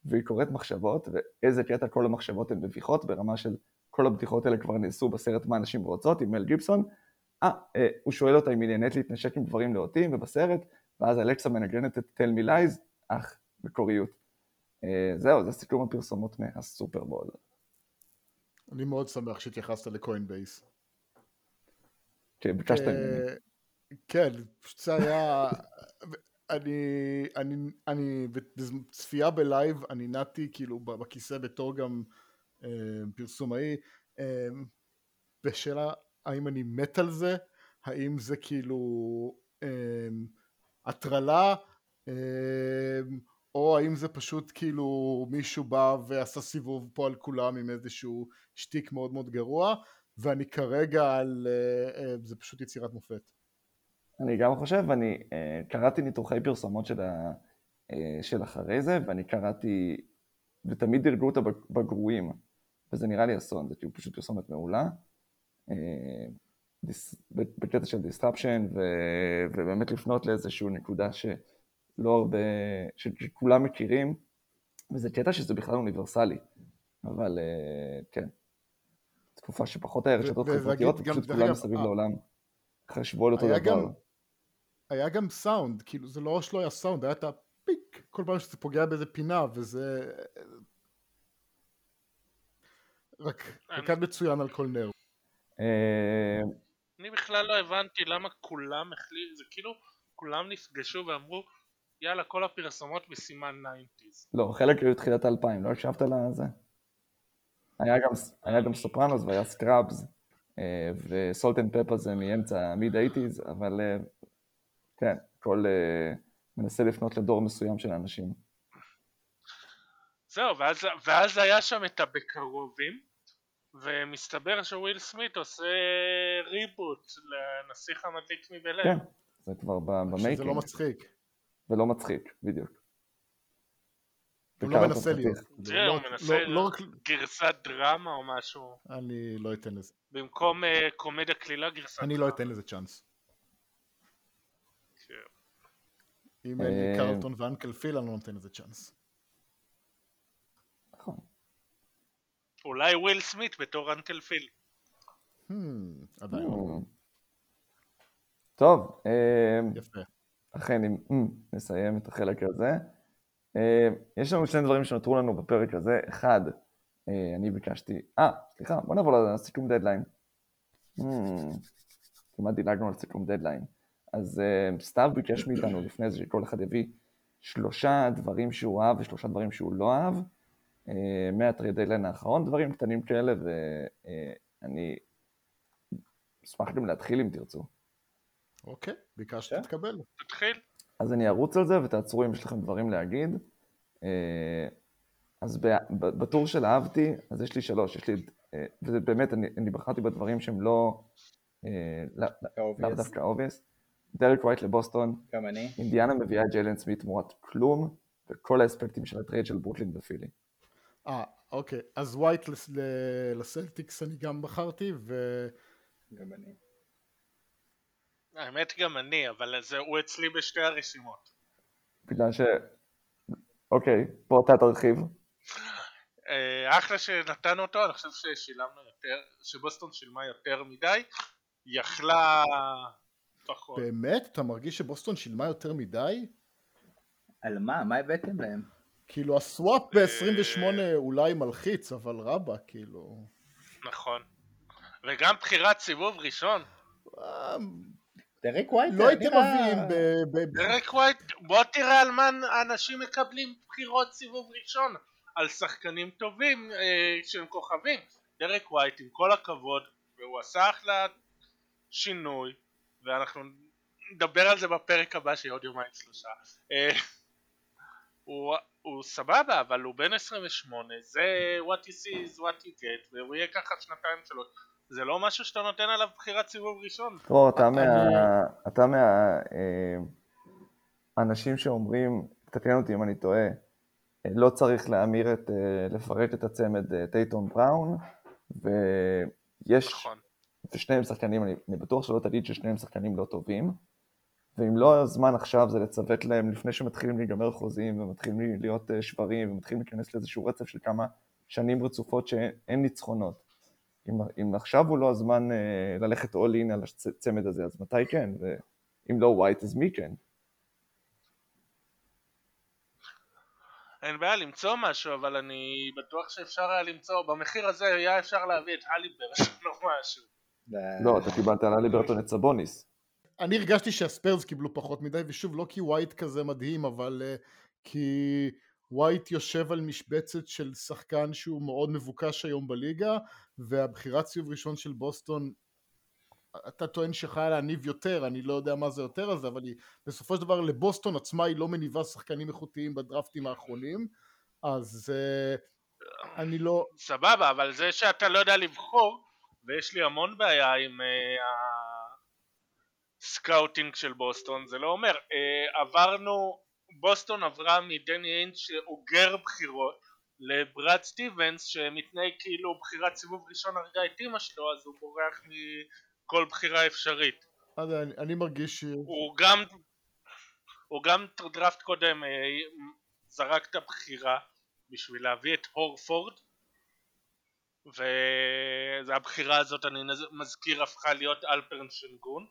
והיא קוראת מחשבות, ואיזה קטע כל המחשבות הן מביכות, ברמה של כל הבדיחות האלה כבר נעשו בסרט מה נשים רוצות עם מל גיבסון. אה, אה, הוא שואל אותה אם היא נהנית להתנשק עם גברים נאותים, ובסרט, ואז אלקסה מנגנת את tell me lies, אך, מקוריות. אה, זהו, זה סיכום הפרסומות מהסופרבול. אני מאוד שמח שהתייחסת לקוינבייס. כן, ביקשת ממני. אה, כן, פשוט זה היה... אני, אני, אני, בצפייה בלייב, אני נעתי כאילו בכיסא בתור גם אה, פרסומאי, אה, בשאלה האם אני מת על זה, האם זה כאילו אה, הטרלה, אה, או האם זה פשוט כאילו מישהו בא ועשה סיבוב פה על כולם עם איזשהו שטיק מאוד מאוד גרוע, ואני כרגע על... אה, אה, זה פשוט יצירת מופת. אני גם חושב, ואני uh, קראתי ניתוחי פרסומות של, ה, uh, של אחרי זה, ואני קראתי, ותמיד דירגו אותה בגרועים, וזה נראה לי אסון, זה כאילו פשוט פרסומת מעולה, דיס, בקטע של disruption, ו, ובאמת לפנות לאיזושהי נקודה שלא הרבה, שכולם מכירים, וזה קטע שזה בכלל אוניברסלי, אבל כן, תקופה שפחות היה רשתות חברתיות, ופשוט כולם מסביב לעולם. חשבו על אותו דבר. היה גם סאונד, כאילו זה לא שלא היה סאונד, היה את הפיק כל פעם שזה פוגע באיזה פינה וזה... רק רקד מצוין על כל נר. אה, אני בכלל לא הבנתי למה כולם החליטו, זה כאילו כולם נפגשו ואמרו יאללה כל הפרסומות בסימן 90's. לא, חלק היו תחילת האלפיים, לא הקשבת לזה? היה גם, היה גם Sopranos והיה Scrubs. ו Salt-N-Pepa זה מאמצע mid eighties, אבל אה, כן, הכל אה, מנסה לפנות לדור מסוים של אנשים. זהו, ואז, ואז היה שם את הבקרובים, ומסתבר שוויל סמית עושה reboot לנסיך המדליק מבל אייר. כן, זה כבר ב making. זה לא מצחיק. ולא מצחיק, בדיוק. הוא לא מנסה להיות. זהו, הוא מנסה להיות גרסת דרמה או משהו. אני לא אתן לזה. במקום קומדיה קלילה גרסת אני לא אתן לזה צ'אנס. בלי קרלטון ואנקל פיל אני לא נותן לזה צ'אנס. נכון. אולי וויל סמית בתור אנקל פיל. עדיין. טוב. יפה. אכן, אם נסיים את החלק הזה. יש לנו שני דברים שנותרו לנו בפרק הזה. אחד, אני ביקשתי, אה, סליחה, בוא נעבור לסיכום דדליין. כמעט דילגנו על סיכום דדליין. אז סתיו ביקש מאיתנו לפני זה שכל אחד יביא שלושה דברים שהוא אהב ושלושה דברים שהוא לא אהב, מהטרי דדליין האחרון, דברים קטנים כאלה, ואני אשמח גם להתחיל אם תרצו. אוקיי, ביקשת להתקבל. תתחיל. אז אני ארוץ על זה ותעצרו אם יש לכם דברים להגיד. אז בטור של אהבתי, אז יש לי שלוש, יש לי, ובאמת, אני, אני בחרתי בדברים שהם לא, לאו דווקא obvious. דרק ווייט לבוסטון, גם אני. אינדיאנה מביאה את ג'יילן סמית תמורת כלום, וכל האספקטים של הטרייד של ברוקלין ופילי. אה, אוקיי. אז ווייט לס- ל- לסלטיקס אני גם בחרתי, ו... גם אני. האמת גם אני, אבל זה, הוא אצלי בשתי הרשימות. בגלל ש... אוקיי, פה אתה תרחיב. אה, אחלה שנתנו אותו, אני חושב ששילמנו יותר, שבוסטון שילמה יותר מדי, יכלה פחות. באמת? אתה מרגיש שבוסטון שילמה יותר מדי? על מה? מה הבאתם להם? כאילו ה swap ב-28 אולי מלחיץ, אבל רבאק, כאילו... נכון. וגם בחירת סיבוב ראשון. אה, דרק ווייט לא הייתם מביאים ב- דרק ווייט, בוא תראה על מה אנשים מקבלים בחירות סיבוב ראשון. על שחקנים טובים אה, שהם כוכבים. דרק ווייט, עם כל הכבוד, והוא עשה אחלה שינוי, ואנחנו נדבר על זה בפרק הבא שיהיה עוד יומיים שלושה. אה, הוא, הוא סבבה, אבל הוא בן 28, זה what you see is what you get, והוא יהיה ככה שנתיים שלוש. זה לא משהו שאתה נותן עליו בחירת סיבוב ראשון. דרור, אתה מה... אתה מה... אה, אנשים שאומרים, תקן אותי אם אני טועה, לא צריך להמיר את... אה, לפרק את הצמד טייטון בראון, ויש... נכון. ושניהם שחקנים, אני, אני בטוח שלא תגיד ששניהם שחקנים לא טובים, ואם לא הזמן עכשיו זה לצוות להם לפני שמתחילים להיגמר חוזים ומתחילים להיות אה, שברים ומתחילים להיכנס לאיזשהו רצף של כמה שנים רצופות שאין ניצחונות. אם, אם עכשיו הוא לא הזמן אה, ללכת all in על הצמד הזה, אז מתי כן? ואם לא ווייט אז מי כן? אין בעיה למצוא משהו, אבל אני בטוח שאפשר היה למצוא, במחיר הזה היה אפשר להביא את הליברטון או משהו. לא, אתה קיבלת על הליברטון את סבוניס. אני הרגשתי שהספיירס קיבלו פחות מדי, ושוב, לא כי ווייט כזה מדהים, אבל אה, כי ווייט יושב על משבצת של שחקן שהוא מאוד מבוקש היום בליגה, והבחירת סיבוב ראשון של בוסטון, אתה טוען שיכולה להניב יותר, אני לא יודע מה זה יותר הזה, אבל היא, בסופו של דבר לבוסטון עצמה היא לא מניבה שחקנים איכותיים בדרפטים האחרונים, אז אה, אני לא... סבבה, אבל זה שאתה לא יודע לבחור, ויש לי המון בעיה עם אה, ה scouting של בוסטון, זה לא אומר, אה, עברנו, בוסטון עברה מדני איינג' שאוגר בחירות לברד סטיבנס שמתנהג כאילו בחירת סיבוב ראשון הרגה את אימא שלו אז הוא בורח מכל בחירה אפשרית. אני, אני מרגיש ש... הוא גם הוא גם דראפט קודם אה, זרק את הבחירה בשביל להביא את הורפורד והבחירה הזאת אני מזכיר הפכה להיות אלפרן שנגון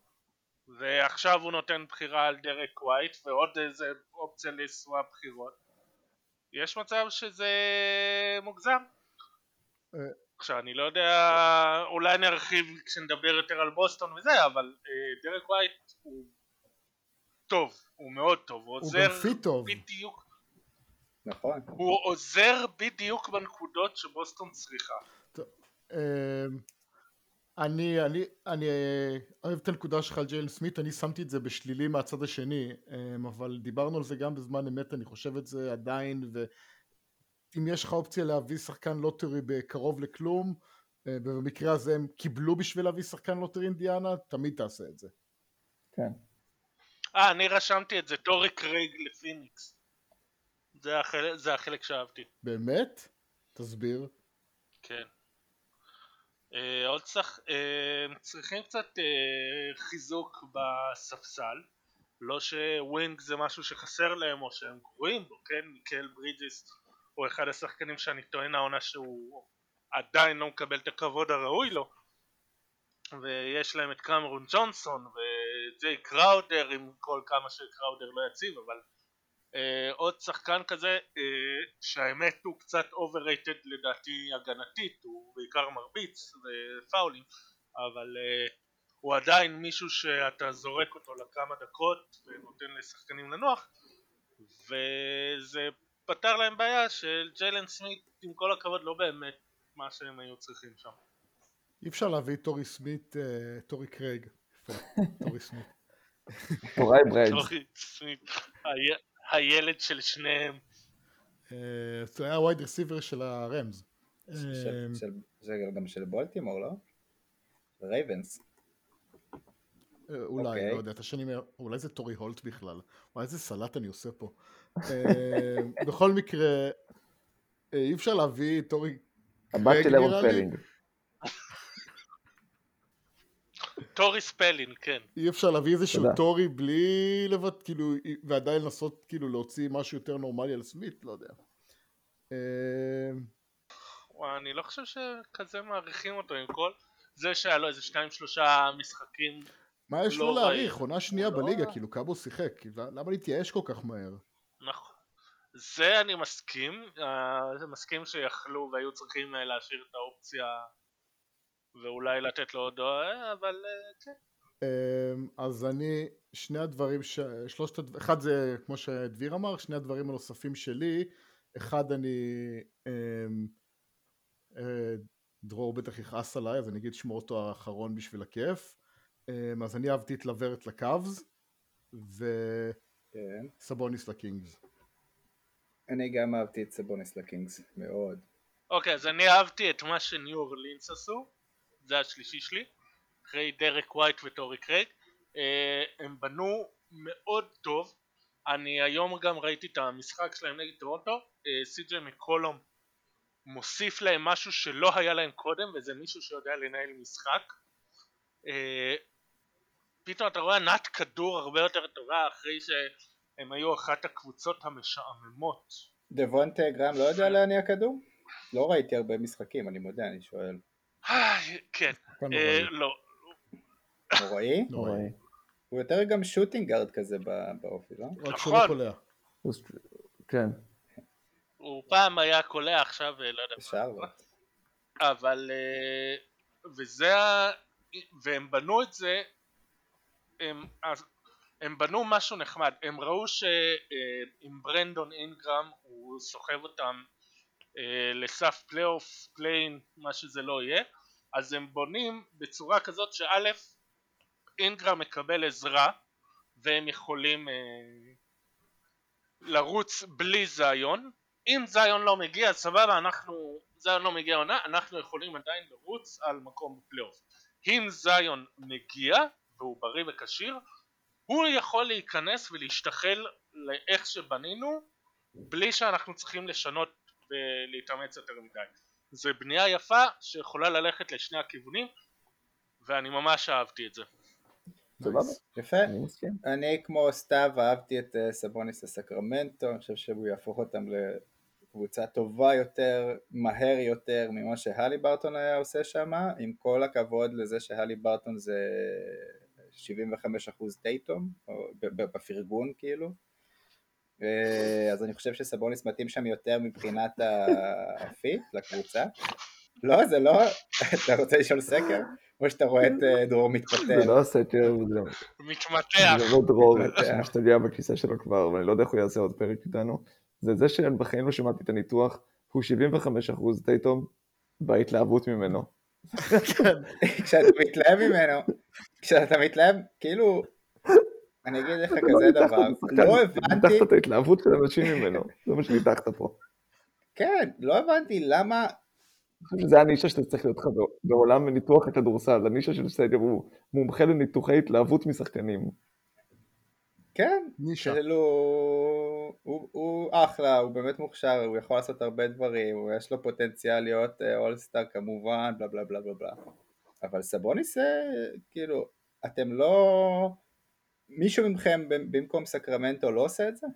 ועכשיו הוא נותן בחירה על דרק ווייט ועוד איזה אופציה לסוואפ בחירות יש מצב שזה מוגזם אה. עכשיו אני לא יודע אולי נרחיב כשנדבר יותר על בוסטון וזה אבל אה, דרק ווייט הוא טוב הוא מאוד טוב הוא עוזר טוב. בדיוק נכון. הוא עוזר בדיוק בנקודות שבוסטון צריכה אני, אני, אני אה, אוהב את הנקודה שלך על ג'יילן סמית, אני שמתי את זה בשלילי מהצד השני, אמ, אבל דיברנו על זה גם בזמן אמת, אני חושב את זה עדיין, ואם יש לך אופציה להביא שחקן lottery בקרוב לכלום, אה, ובמקרה הזה הם קיבלו בשביל להביא שחקן lottery אינדיאנה, תמיד תעשה את זה. כן. אה אני רשמתי את זה טורי קרייג לפיניקס זה החלק, זה החלק שאהבתי באמת? תסביר. כן. אה, עוד שח... אה, צריכים קצת אה, חיזוק בספסל לא ש wing זה משהו שחסר להם או שהם גרועים בו, כן? מיקל ברידג'ס הוא אחד השחקנים שאני טוען העונה שהוא עדיין לא מקבל את הכבוד הראוי לו ויש להם את קמרון ג'ונסון וג'יי קראודר עם כל כמה שקראודר לא יציב אבל אה, עוד שחקן כזה אה, שהאמת הוא קצת overrated לדעתי הגנתית הוא בעיקר מרביץ ופאולים אבל אה, הוא עדיין מישהו שאתה זורק אותו לכמה דקות ונותן לשחקנים לנוח וזה פתר להם בעיה של ג'יילן סמית עם כל הכבוד לא באמת מה שהם היו צריכים שם אי אפשר להביא את טורי סמית, אה, טורי קרייג, טורי סמית. טורי ברידג'ס. טורי סמית, הי- הילד של שניהם אה, זה היה wide receiver של הראמס. אה, זה גם של בולטימור, לא? רייבנס. אה, אולי, אוקיי. לא יודע, את השנים, אולי זה טורי הולט בכלל. וואי, איזה סלט אני עושה פה. בכל מקרה, אי אפשר להביא טורי הבת של לי. פלינג. טורי ספלין, כן. אי אפשר להביא איזשהו. טורי בלי לבט, כאילו, ועדיין לנסות כאילו להוציא משהו יותר נורמלי על סמית, לא יודע. אה, וואי, אני לא חושב שכזה מעריכים אותו עם כל זה שהיה לו איזה שניים שלושה משחקים. מה יש לא לו להעריך? עונה שנייה לא- בליגה, כאילו קאבו שיחק, למה להתייאש כל כך מהר? נכון. זה אני מסכים, אה, מסכים שיכלו והיו צריכים אה, להשאיר את האופציה ואולי לתת לו עוד אה, אבל אה, כן. אמ, אז אני, שני הדברים, ש... שלושת הדברים, אחד זה כמו שדביר אמר, שני הדברים הנוספים שלי, אחד אני, אמ, אה, דרור בטח יכעס עליי, אז אני אגיד אשמור אותו האחרון בשביל הכיף, אמ, אז אני אהבתי את לברט לקאבס, כן. וסבוניס לקינגס. אני גם אהבתי את סבוניס לקינגס, מאוד. אוקיי אז אני אהבתי את מה שניו אורלינס עשו, זה השלישי שלי, אחרי דרק ווייט וטורי קרייג, אה, הם בנו מאוד טוב, אני היום גם ראיתי את המשחק שלהם נגד טורונטו, אה, סי.ג'יי מקולום מוסיף להם משהו שלא היה להם קודם וזה מישהו שיודע לנהל משחק. אה, פתאום אתה רואה ענת כדור הרבה יותר טובה אחרי שהם היו אחת הקבוצות המשעממות. דוונטה גרם לא יודע להניע כדור? לא ראיתי הרבה משחקים, אני מודה, אני שואל. איי, כן, אה. לא, נוראי? נוראי. הוא יותר גם shooting guard כזה ב- באופי, לא? רק נכון. כן. הוא פעם היה קולע עכשיו אה, לא יודע מה. אבל אה, וזה ה... והם בנו את זה הם, הם בנו משהו נחמד הם ראו שעם ברנדון אינגרם הוא סוחב אותם אה, לסף פלייאוף play-in מה שזה לא יהיה. אז הם בונים בצורה כזאת שא' אינגרם מקבל עזרה והם יכולים אה, לרוץ בלי זיון. אם זיון לא מגיע סבבה אנחנו זיון לא מגיע עונה אנחנו יכולים עדיין לרוץ על מקום בפלייאוף. אם זיון מגיע והוא בריא וכשיר הוא יכול להיכנס ולהשתחל לאיך שבנינו בלי שאנחנו צריכים לשנות ולהתאמץ יותר מדי. זה בנייה יפה שיכולה ללכת לשני הכיוונים ואני ממש אהבתי את זה. יפה. אני כמו סתיו אהבתי את אה, סבוניס לסקרמנטו, אני חושב שהוא יהפוך אותם לקבוצה טובה יותר, מהר יותר ממה שהלי ברטון היה עושה שם, עם כל הכבוד לזה שהלי ברטון זה 75% טייטום, או ב- ב- בפרגון כאילו. אה, אז אני חושב שסבוניס מתאים שם יותר מבחינת הפיט לקבוצה. לא, זה לא, אתה רוצה לשאול סקר? או שאתה רואה את אה, דרור מתפתל? זה לא הסקר, זה מתמתח זה לא דרור מתפתח. שמשתגע בכיסא שלו כבר, ואני לא יודע איך הוא יעשה עוד פרק איתנו. זה זה שבחיים לא שמעתי את הניתוח, הוא 75% טייטום בהתלהבות ממנו. כשאתה מתלהב ממנו, כשאתה מתלהב, כאילו, אני אגיד לך כזה דבר, לא הבנתי, ניתחת את ההתלהבות של אנשים ממנו, זה מה שניתחת פה. כן, לא הבנתי למה, אני חושב שזה הנישה שאתה צריך להיות לך בעולם ניתוח הכדורסל, הנישה של סגר הוא מומחה לניתוחי התלהבות משחקנים. כן, נישה. כאילו, הוא, הוא אחלה, הוא באמת מוכשר, הוא יכול לעשות הרבה דברים, הוא יש לו פוטנציאל להיות אולסטאר כמובן, בלה בלה בלה בלה בלה, אבל סבוניס, אה, כאילו, אתם לא, מישהו מכם ב- במקום סקרמנטו לא עושה את זה?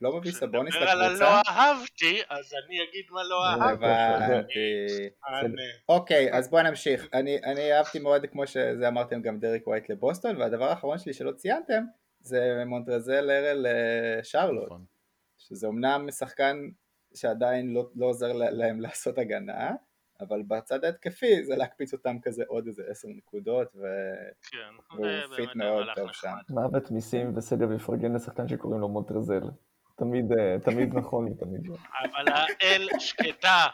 לא מביא סבוניס כשנדבר על לקבוצה? הלא אהבתי אז אני אגיד מה לא אהבתי הבנתי. אני- אוקיי, אז בואו נמשיך. אני, אני אהבתי מאוד, כמו שזה אמרתם, גם דריק ווייט לבוסטון, והדבר האחרון שלי שלא ציינתם, זה מונטרזל הארל לשרלוט, נכון. שזה אמנם שחקן שעדיין לא, לא עוזר לה- להם לעשות הגנה, אבל בצד ההתקפי זה להקפיץ אותם כזה עוד איזה עשר נקודות, ו... כן, והוא זה fit מאוד טוב. שם. מוות מיסים וסגל יפרגן לשחקן שקוראים לו מונטרזל. תמיד, אה, תמיד נכון ותמיד לא. אבל האל שקטה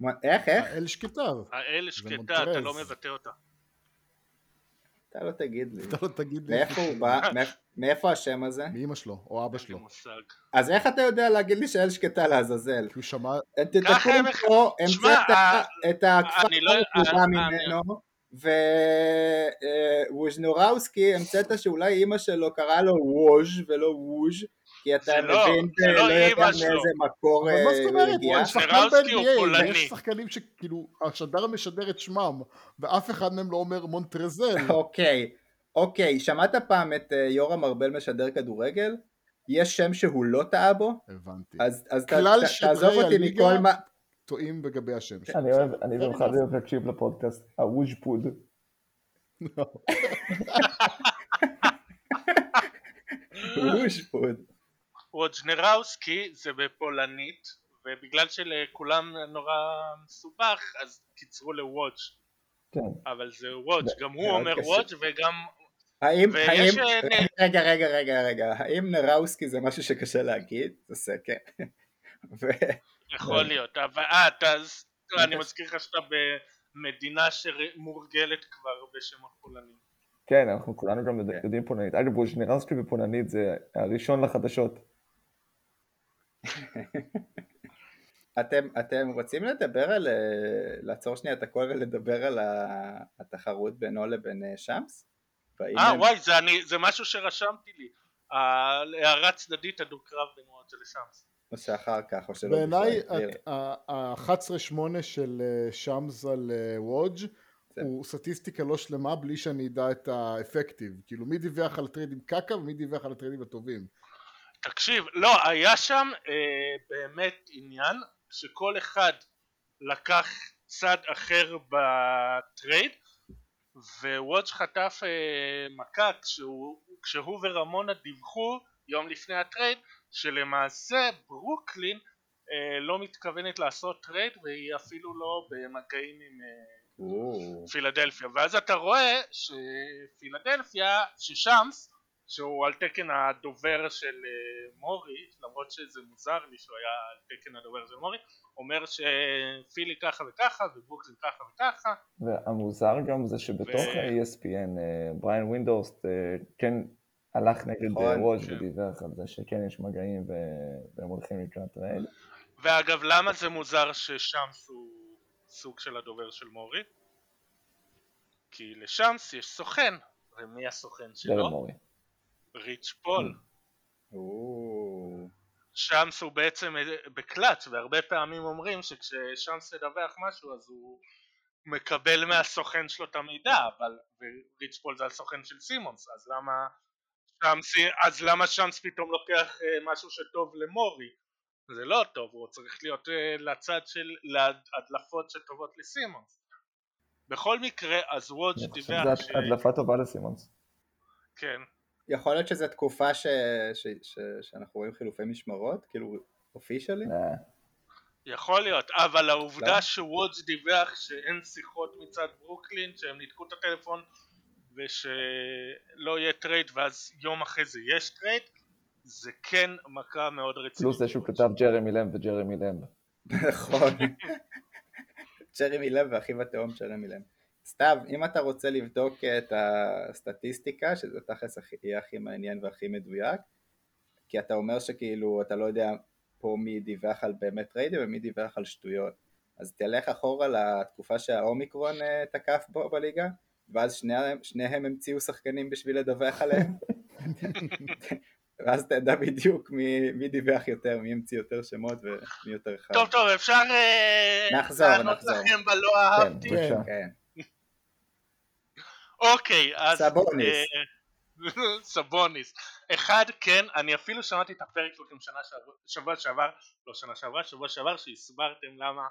מה- איך, איך? האל שקטה. האל שקטה. אתה לא מבטא אותה אתה לא תגיד לי. אתה לא תגיד לי. מאיפה הוא בא? מאיפ- מאיפה השם הזה? מאמא שלו, או אבא שלו. אז איך אתה יודע להגיד לי שאל שקטה לעזאזל? כי הוא שמע, הם- פה, המצאת אה, את הכפר לא- בא אה, ממנו, וווז'נוראוסקי המצאת שאולי אימא שלו קרא לו ווז' ולא ווז' כי אתה זה לא, מבין, לא לא יודע. מאיזה מקור אבל מה זאת אה, אומרת? הוא שחקן ב-NBA, פולני. יש שחקנים שכאילו, השדר משדר את שמם, ואף אחד מהם לא אומר מונטרזל. אוקיי, אוקיי, שמעת פעם את אה, יורם ארבל משדר כדורגל? יש שם שהוא לא טעה בו? הבנתי. אז תעזוב אותי מכל מה... טועים לגבי השם שלו. אני אוהב, אני במיוחד. אוהב להקשיב לפודקאסט, הווז' פוד. ווג'נראוסקי זה בפולנית, ובגלל שלכולם נורא מסובך, אז קיצרו לווג', כן. אבל זה ווג', גם הוא אומר. ווג' וגם... האם, האם, אה, רגע, רגע, רגע, רגע, האם נראוסקי זה משהו שקשה להגיד? זה סקר. יכול להיות, אבל אה, אז- אני מזכיר לך שאתה במדינה שמורגלת כבר בשם הפולנים. כן, אנחנו כולנו גם כן. יודעים פולנית. אגב, ווז'נרסקי בפולנית זה הראשון לחדשות. אתם, אתם רוצים לדבר על, אה, לעצור שנייה את הכל ולדבר על התחרות בינו לבין אה, שמס? אה הם- וואי, זה אני- זה משהו שרשמתי לי. הערה צדדית הדו-קרב בין ווג' לשמס. או שאחר כך, או שלא בעיניי בכלל, תראה. ה-11-8 של אה, שמס על וודג' הוא סטטיסטיקה לא שלמה בלי שאני אדע את ה effective. כאילו מי דיווח על טריידים קקה ומי דיווח על הטריידים הטובים. תקשיב, לא, היה שם אה, באמת עניין שכל אחד לקח צד אחר בטרייד ווודג' חטף אה, מכה כשהוא, כשהוא ורמונה דיווחו יום לפני הטרייד שלמעשה ברוקלין אה, לא מתכוונת לעשות טרייד והיא אפילו לא במגעים עם אה, פילדלפיה. ואז אתה רואה שפילדלפיה ששמס שהוא על תקן הדובר של אה, מורי למרות שזה מוזר לי שהוא היה על תקן הדובר של מורי אומר שפילי ככה וככה וברוקלין ככה וככה והמוזר גם זה שבתוך ו- ה-ESPN, אה, בריאן ווינדורסט אה, כן הלך נגד נכון, ווז' כן. ודיווח על זה שכן יש מגעים ו- והם הולכים לקראת טרייד. ואגב למה זה מוזר ששמס הוא סוג של הדובר של מורי? כי לשמס יש סוכן ומי הסוכן דרן שלו? מורי. ריץ' פול. או, שמס הוא בעצם בקלאץ' והרבה פעמים אומרים שכששמס ידווח משהו אז הוא מקבל מהסוכן שלו את המידע אבל וריץ' פול זה הסוכן של סימונס אז למה שמס, אז למה שמס פתאום לוקח אה, משהו שטוב למורי? זה לא טוב הוא צריך להיות אה, לצד של להדלפות שטובות לסימונס. בכל מקרה אז וודג' אני חושב דיווח שזו הדלפה טובה לסימונס. כן יכול להיות שזו תקופה ש... ש... ש... שאנחנו רואים חילופי משמרות? כאילו, officially? אה, יכול להיות, אבל? העובדה שוודג' דיווח שאין שיחות מצד ברוקלין, שהם ניתקו את הטלפון ושלא יהיה טרייד ואז יום אחרי זה יש טרייד, זה כן מכה מאוד רצינית. פלוס זה שהוא כתב ג'רמי למב וג'רמי למב. נכון. ג'רמי לב ואחיו התאום ג'רמי לב. סתיו, אם אתה רוצה לבדוק את הסטטיסטיקה, שזה תכלס יהיה הכי מעניין והכי מדויק, כי אתה אומר שכאילו אתה לא יודע פה מי דיווח על באמת ריידים ומי דיווח על שטויות. אז תלך אחורה לתקופה שהאומיקרון אה, תקף בו בליגה, ואז שניהם, שניהם המציאו שחקנים בשביל לדווח עליהם. ואז תדע בדיוק מי, מי דיווח יותר, מי המציא יותר שמות ומי יותר חד. טוב טוב אפשר אה, נחזור, לענות נחזור. לכם בלא כן, אהבתי. בבקשה. כן. אוקיי אז סבוניס. אה, סבוניס. אחד כן אני אפילו שמעתי את הפרק שלכם שנה שעבר, שבוע שעבר לא שנה שעברה שבוע שעבר שהסברתם למה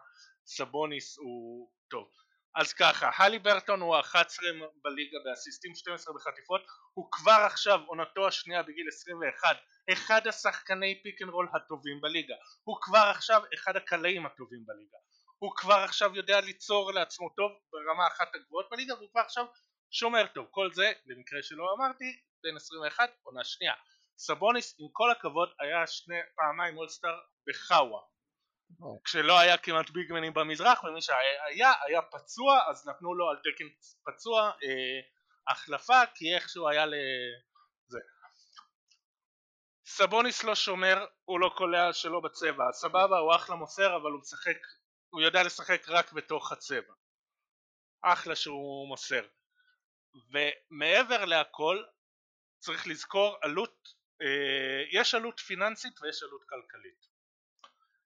סבוניס הוא טוב. אז ככה הלי ברטון הוא ה-11 בליגה באסיסטים 12 בחטיפות. הוא כבר עכשיו עונתו השנייה בגיל 21 אחד השחקני pick and roll הטובים בליגה. הוא כבר עכשיו אחד הקלעים הטובים בליגה. הוא כבר עכשיו יודע ליצור לעצמו טוב ברמה אחת הגבוהות בליגה והוא כבר עכשיו שומר טוב. כל זה במקרה שלא אמרתי בן 21 עונה שנייה. סבוניס עם כל הכבוד היה שני פעמיים אולסטאר בחאווה. כשלא היה כמעט ביגמנים במזרח ומי שהיה היה פצוע אז נתנו לו על תקן פצוע אה, החלפה כי איכשהו היה לזה סבוניס לא שומר הוא לא קולע שלא בצבע. סבבה הוא אחלה מוסר אבל הוא משחק הוא יודע לשחק רק בתוך הצבע. אחלה שהוא מוסר. ומעבר להכל צריך לזכור עלות, אה, יש עלות פיננסית ויש עלות כלכלית.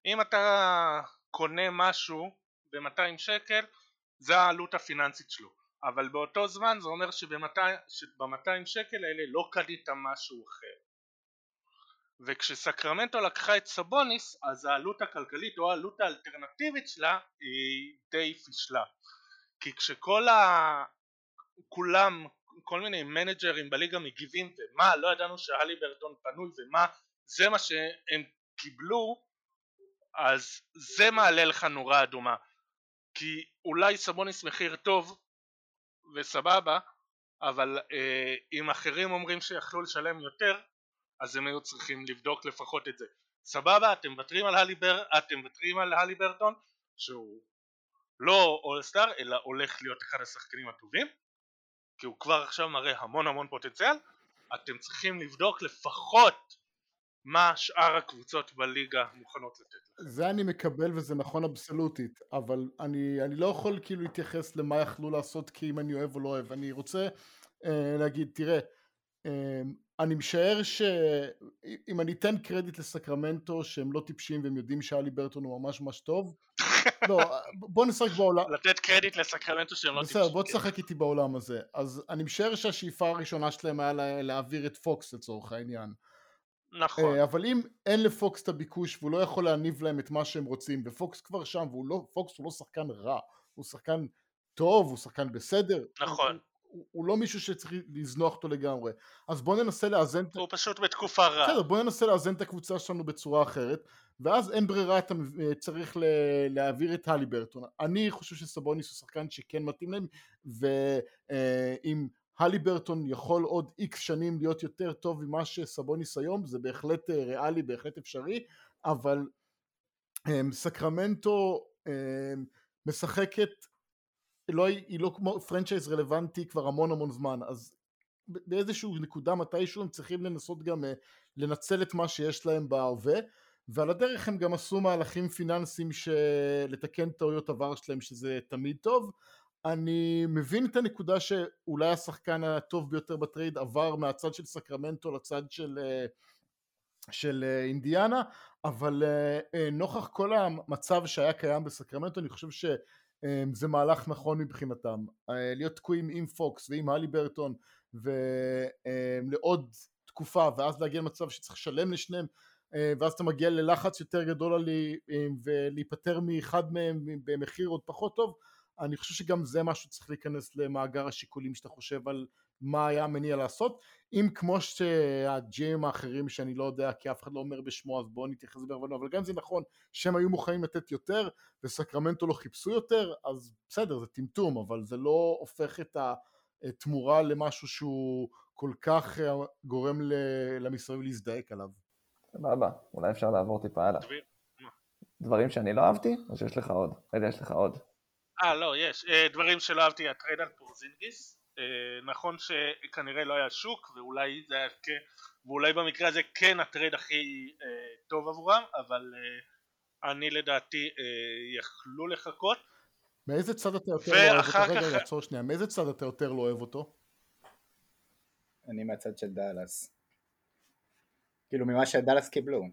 אם אתה קונה משהו ב-200 שקל זה העלות הפיננסית שלו אבל באותו זמן זה אומר שב-200 שקל האלה לא קנית משהו אחר וכשסקרמנטו לקחה את סבוניס אז העלות הכלכלית או העלות האלטרנטיבית שלה היא די פישלה כי כשכל. כולם כל מיני מנג'רים בליגה מגיבים ומה לא ידענו שהלי ברטון פנוי ומה זה מה שהם קיבלו אז זה מעלה לך נורה אדומה. כי אולי סבוניס מחיר טוב וסבבה אבל אה, אם אחרים אומרים שיכלו לשלם יותר אז הם היו צריכים לבדוק לפחות את זה. סבבה אתם מוותרים על הליבר אתם מוותרים על הלי ברטון שהוא לא אולסטאר אלא הולך להיות אחד השחקנים הטובים כי הוא כבר עכשיו מראה המון המון פוטנציאל אתם צריכים לבדוק לפחות מה שאר הקבוצות בליגה מוכנות לתת. זה אני מקבל וזה נכון אבסולוטית, אבל אני, אני לא יכול כאילו להתייחס למה יכלו לעשות כי אם אני אוהב או לא אוהב, אני רוצה אה, להגיד, תראה, אה, אני משער שאם אני אתן קרדיט לסקרמנטו שהם לא טיפשים והם יודעים שאלי ברטון הוא ממש ממש טוב, לא, בוא נשחק בעולם. לתת קרדיט לסקרמנטו שהם לא טיפשים. בסדר, בוא תשחק איתי בעולם הזה. אז אני משער שהשאיפה הראשונה שלהם היה להעביר את פוקס לצורך העניין. נכון. אה, אבל אם אין לפוקס את הביקוש והוא לא יכול להניב להם את מה שהם רוצים ופוקס כבר שם ופוקס הוא לא שחקן רע הוא שחקן טוב הוא שחקן בסדר נכון הוא, הוא, לא מישהו שצריך לזנוח אותו לגמרי. אז בוא ננסה לאזן הוא פשוט בתקופה רעה בסדר בוא ננסה לאזן את הקבוצה שלנו בצורה אחרת ואז אין ברירה אתה אה, צריך ל- להעביר את הליברטון אני חושב שסבוניס הוא שחקן שכן מתאים להם ואם אה, הליברטון יכול עוד איקס שנים להיות יותר טוב ממה שסבוניס היום, זה בהחלט אה, ריאלי, בהחלט אפשרי, אבל סקרמנטו משחקת, לא, היא לא כמו franchise רלוונטי כבר המון המון זמן, אז באיזשהו נקודה מתישהו הם צריכים לנסות גם אה, לנצל את מה שיש להם בהווה, ועל הדרך הם גם עשו מהלכים פיננסיים של לתקן טעויות עבר שלהם שזה תמיד טוב, אני מבין את הנקודה שאולי השחקן הטוב ביותר בטרייד עבר מהצד של סקרמנטו לצד של, אה, של אה, אינדיאנה, אבל אה, נוכח כל המצב שהיה קיים בסקרמנטו אני חושב שזה מהלך נכון מבחינתם. להיות תקועים עם פוקס ועם הליברטון ולעוד תקופה ואז להגיע למצב שצריך לשלם לשניהם ואז אתה מגיע ללחץ יותר גדול עלי ולהיפטר מאחד מהם במחיר עוד פחות טוב אני חושב שגם זה משהו שצריך להיכנס למאגר השיקולים שאתה חושב על מה היה המניע לעשות אם כמו שהג'ים האחרים שאני לא יודע כי אף אחד לא אומר בשמו אז בואו נתייחס בערבנו אבל גם אם זה נכון שהם היו מוכנים לתת יותר וסקרמנטו לא חיפשו יותר אז בסדר זה טמטום אבל זה לא הופך את התמורה למשהו שהוא כל כך אה, גורם למסביב להזדעק עליו. סבבה, אולי אפשר לעבור טיפה הלאה. דברים שאני לא אהבתי או שיש לך עוד? רגע יש לך עוד. אה לא יש אה, דברים שלא אהבתי הטרייד על פורזינגיס נכון שכנראה לא היה שוק ואולי זה היה כן ואולי במקרה הזה כן הטרייד הכי אה, טוב עבורם אבל אני לדעתי יכלו לחכות מאיזה צד אתה יותר לא אוהב אותו? רגע, עצור שנייה, מאיזה צד אתה יותר לא אוהב אותו? אני מהצד של דאלאס. כאילו ממה שדאלאס קיבלו.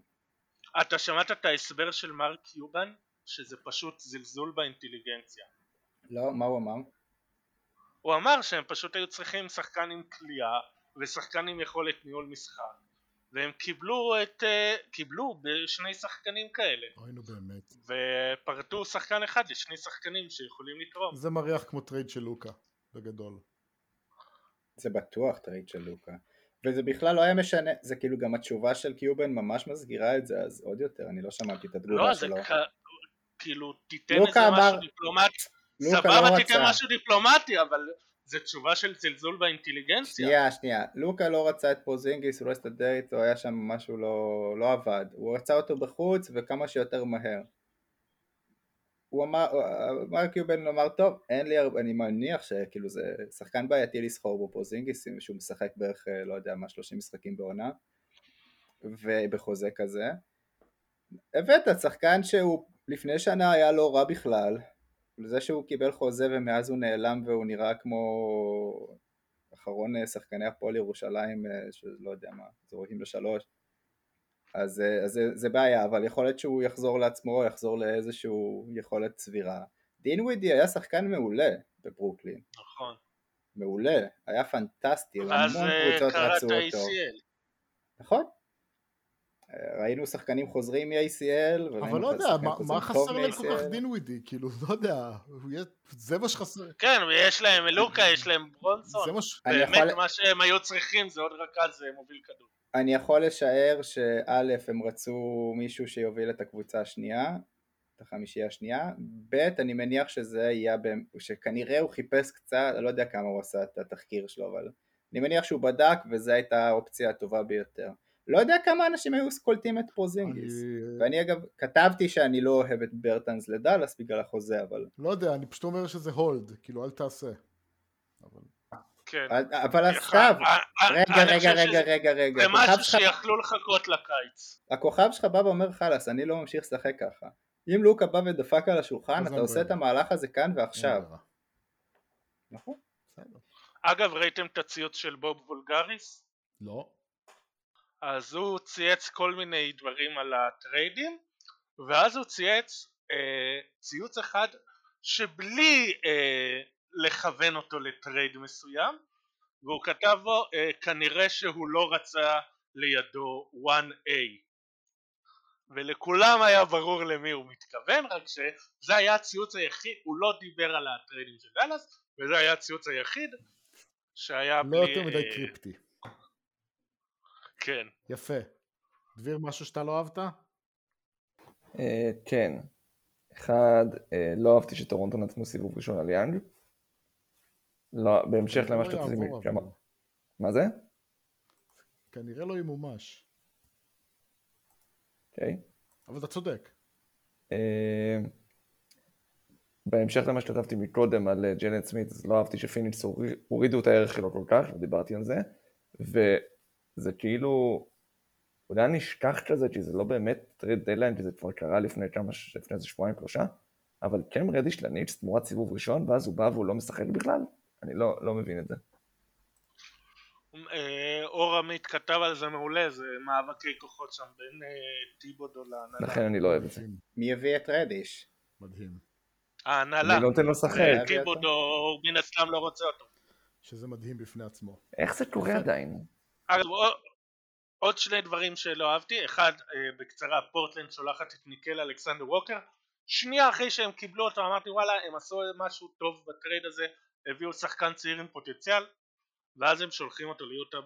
אתה שמעת את ההסבר של מרק יובן? שזה פשוט זלזול באינטליגנציה. לא, מה הוא אמר? הוא אמר שהם פשוט היו צריכים שחקן עם כליאה ושחקן עם יכולת ניהול משחק והם קיבלו את uh, קיבלו בשני שחקנים כאלה. אוי נו באמת. ופרטו שחקן אחד לשני שחקנים שיכולים לתרום. זה מריח כמו טרייד של לוקה בגדול. זה בטוח טרייד של לוקה. וזה בכלל לא היה משנה, זה כאילו גם התשובה של קיובן ממש מסגירה את זה, אז עוד יותר, אני לא שמעתי את התגובה לא, שלו. לא, זה כאילו תיתן איזה אמר... משהו דיפלומטי, סבבה לא תיתן משהו דיפלומטי אבל זה תשובה של זלזול באינטליגנציה. שנייה שנייה, לוקה לא רצה את פורזינגיס, הוא לא הסתדר איתו, היה שם משהו לא, לא עבד, הוא רצה אותו בחוץ וכמה שיותר מהר. הוא אמר, מרק יובן אמר טוב, אין לי הרבה, אני מניח שכאילו זה שחקן בעייתי לסחור בו פוזינגיס, שהוא משחק בערך לא יודע מה 30 משחקים בעונה ובחוזה כזה. הבאת שחקן שהוא לפני שנה היה לא רע בכלל, זה שהוא קיבל חוזה ומאז הוא נעלם והוא נראה כמו אחרון אה, שחקני הפועל ירושלים, אה, שלא יודע מה, זורקים לשלוש, אז, אה, אז זה, זה בעיה, אבל יכול להיות שהוא יחזור לעצמו, יחזור לאיזשהו יכולת סבירה. דין ווידי היה שחקן מעולה בברוקלין, נכון. מעולה, היה פנטסטי, המון קבוצות קראת רצו אותו. ACL. נכון. אה, ראינו שחקנים חוזרים מ-ACL, אבל לא יודע, מה- מה חסר להם כל כך דין ווידי? כאילו, לא יודע, זה מה שחסר. כן, ויש להם לוקה, יש להם ברונסון. זה מה ש... אני באמת יכול- מה שהם היו צריכים זה עוד רכז אה, מוביל כדור. אני יכול לשער שא' הם רצו מישהו שיוביל את הקבוצה השנייה, את החמישייה השנייה, ב' אני מניח שזה יהיה, שכנראה הוא חיפש קצת, לא יודע כמה הוא עשה את התחקיר שלו, אבל אני מניח שהוא בדק וזו הייתה האופציה הטובה ביותר. לא יודע כמה אנשים היו קולטים את פורזינגיס. אני ואני אגב כתבתי שאני לא אוהב את ברטנס לדאלאס בגלל החוזה, אבל, לא יודע, אני פשוט אומר שזה hold, כאילו, אל תעשה. אבל... כן. אבל אה, הסתיו, אה, רגע אני רגע רגע שזה- רגע רגע, זה משהו שיכלו לחכות לקיץ. הכוכב שלך בא ואומר חלאס, אני לא ממשיך לשחק ככה. אם לוקה בא ודפק על השולחן, אתה עושה. את המהלך הזה כאן ועכשיו. נכון. אגב, ראיתם את הציוץ של בוב וולגריס? לא. אז הוא צייץ כל מיני דברים על הטריידים, ואז הוא צייץ אה, ציוץ אחד שבלי אה, לכוון אותו לטרייד מסוים, והוא כתב בו אה, כנראה שהוא לא רצה לידו 1A. ולכולם היה ברור למי הוא מתכוון, רק שזה היה הציוץ היחיד, הוא לא דיבר על הטריידים של דאלאס, וזה היה הציוץ היחיד שהיה לא בלי... יותר מדי אה, cryptic. כן. יפה. דביר, משהו שאתה לא אהבת? אה, כן. אחד, אה, לא אהבתי שטורונטו נתנו סיבוב ראשון על יאנג. לא, בהמשך למה לא. יעבור, כמה- אבל. מה זה? כנראה לא ימומש. אוקיי. אבל אתה צודק. אה, בהמשך למה שכתבתי מקודם על ג'לן סמית, אז לא אהבתי שפיניקס הוריד- הורידו את הערך שלו כל כך, ודיברתי על זה, וזה כאילו, אולי נשכח כזה, כי זה לא באמת trade deadline, כי זה כבר קרה לפני כמה, לפני איזה שבועיים שלושה, אבל קם רדיש לניקס תמורת סיבוב ראשון, ואז הוא בא והוא לא משחק בכלל? אני לא, לא מבין את זה. אה, אור עמית כתב על זה מעולה, זה מאבקי כוחות שם בין אה, טיבודו להנהלה. לכן אני לא אוהב את זה. מי הביא את רדיש? מדהים. ההנהלה. אני לא נותן לו לשחק. אה, טיבודו מן הסתם לא רוצה אותו. שזה מדהים בפני עצמו. איך זה קורה עדיין? אגב, עוד- שני דברים שלא אהבתי, אחד אה, בקצרה, פורטלנד שולחת את ניקיל אלכסנדר ווקר, שנייה אחרי שהם קיבלו אותו אמרתי וואלה הם עשו משהו טוב בטרייד הזה, הביאו שחקן צעיר עם פוטנציאל, ואז הם שולחים אותו ליוטה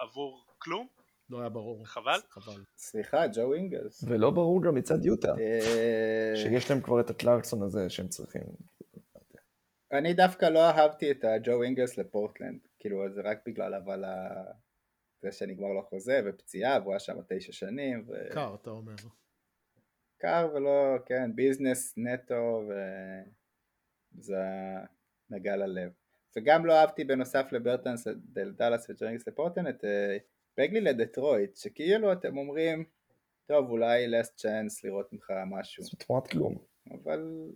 בעבור כלום, לא היה ברור. חבל. חבל. סליחה, ג'ו אינגלס. ולא ברור גם מצד יוטה, אה, שיש להם כבר את הקלרקסון הזה שהם צריכים. אני דווקא לא אהבתי את הג'ו אינגלס לפורטלנד, כאילו זה רק בגלל אבל ה... זה שנגמר לו חוזה ופציעה והוא היה שם תשע שנים קר, אתה אומר. וקר ולא, כן, ביזנס נטו וזה נגע ללב. וגם לא אהבתי בנוסף לברטנס, דאלאס וג'רינגס לפורטלנד את אה, בגלי לדטרויט, שכאילו אתם אומרים, טוב אולי last chance לראות ממך משהו, זה תמורת כלום, אבל,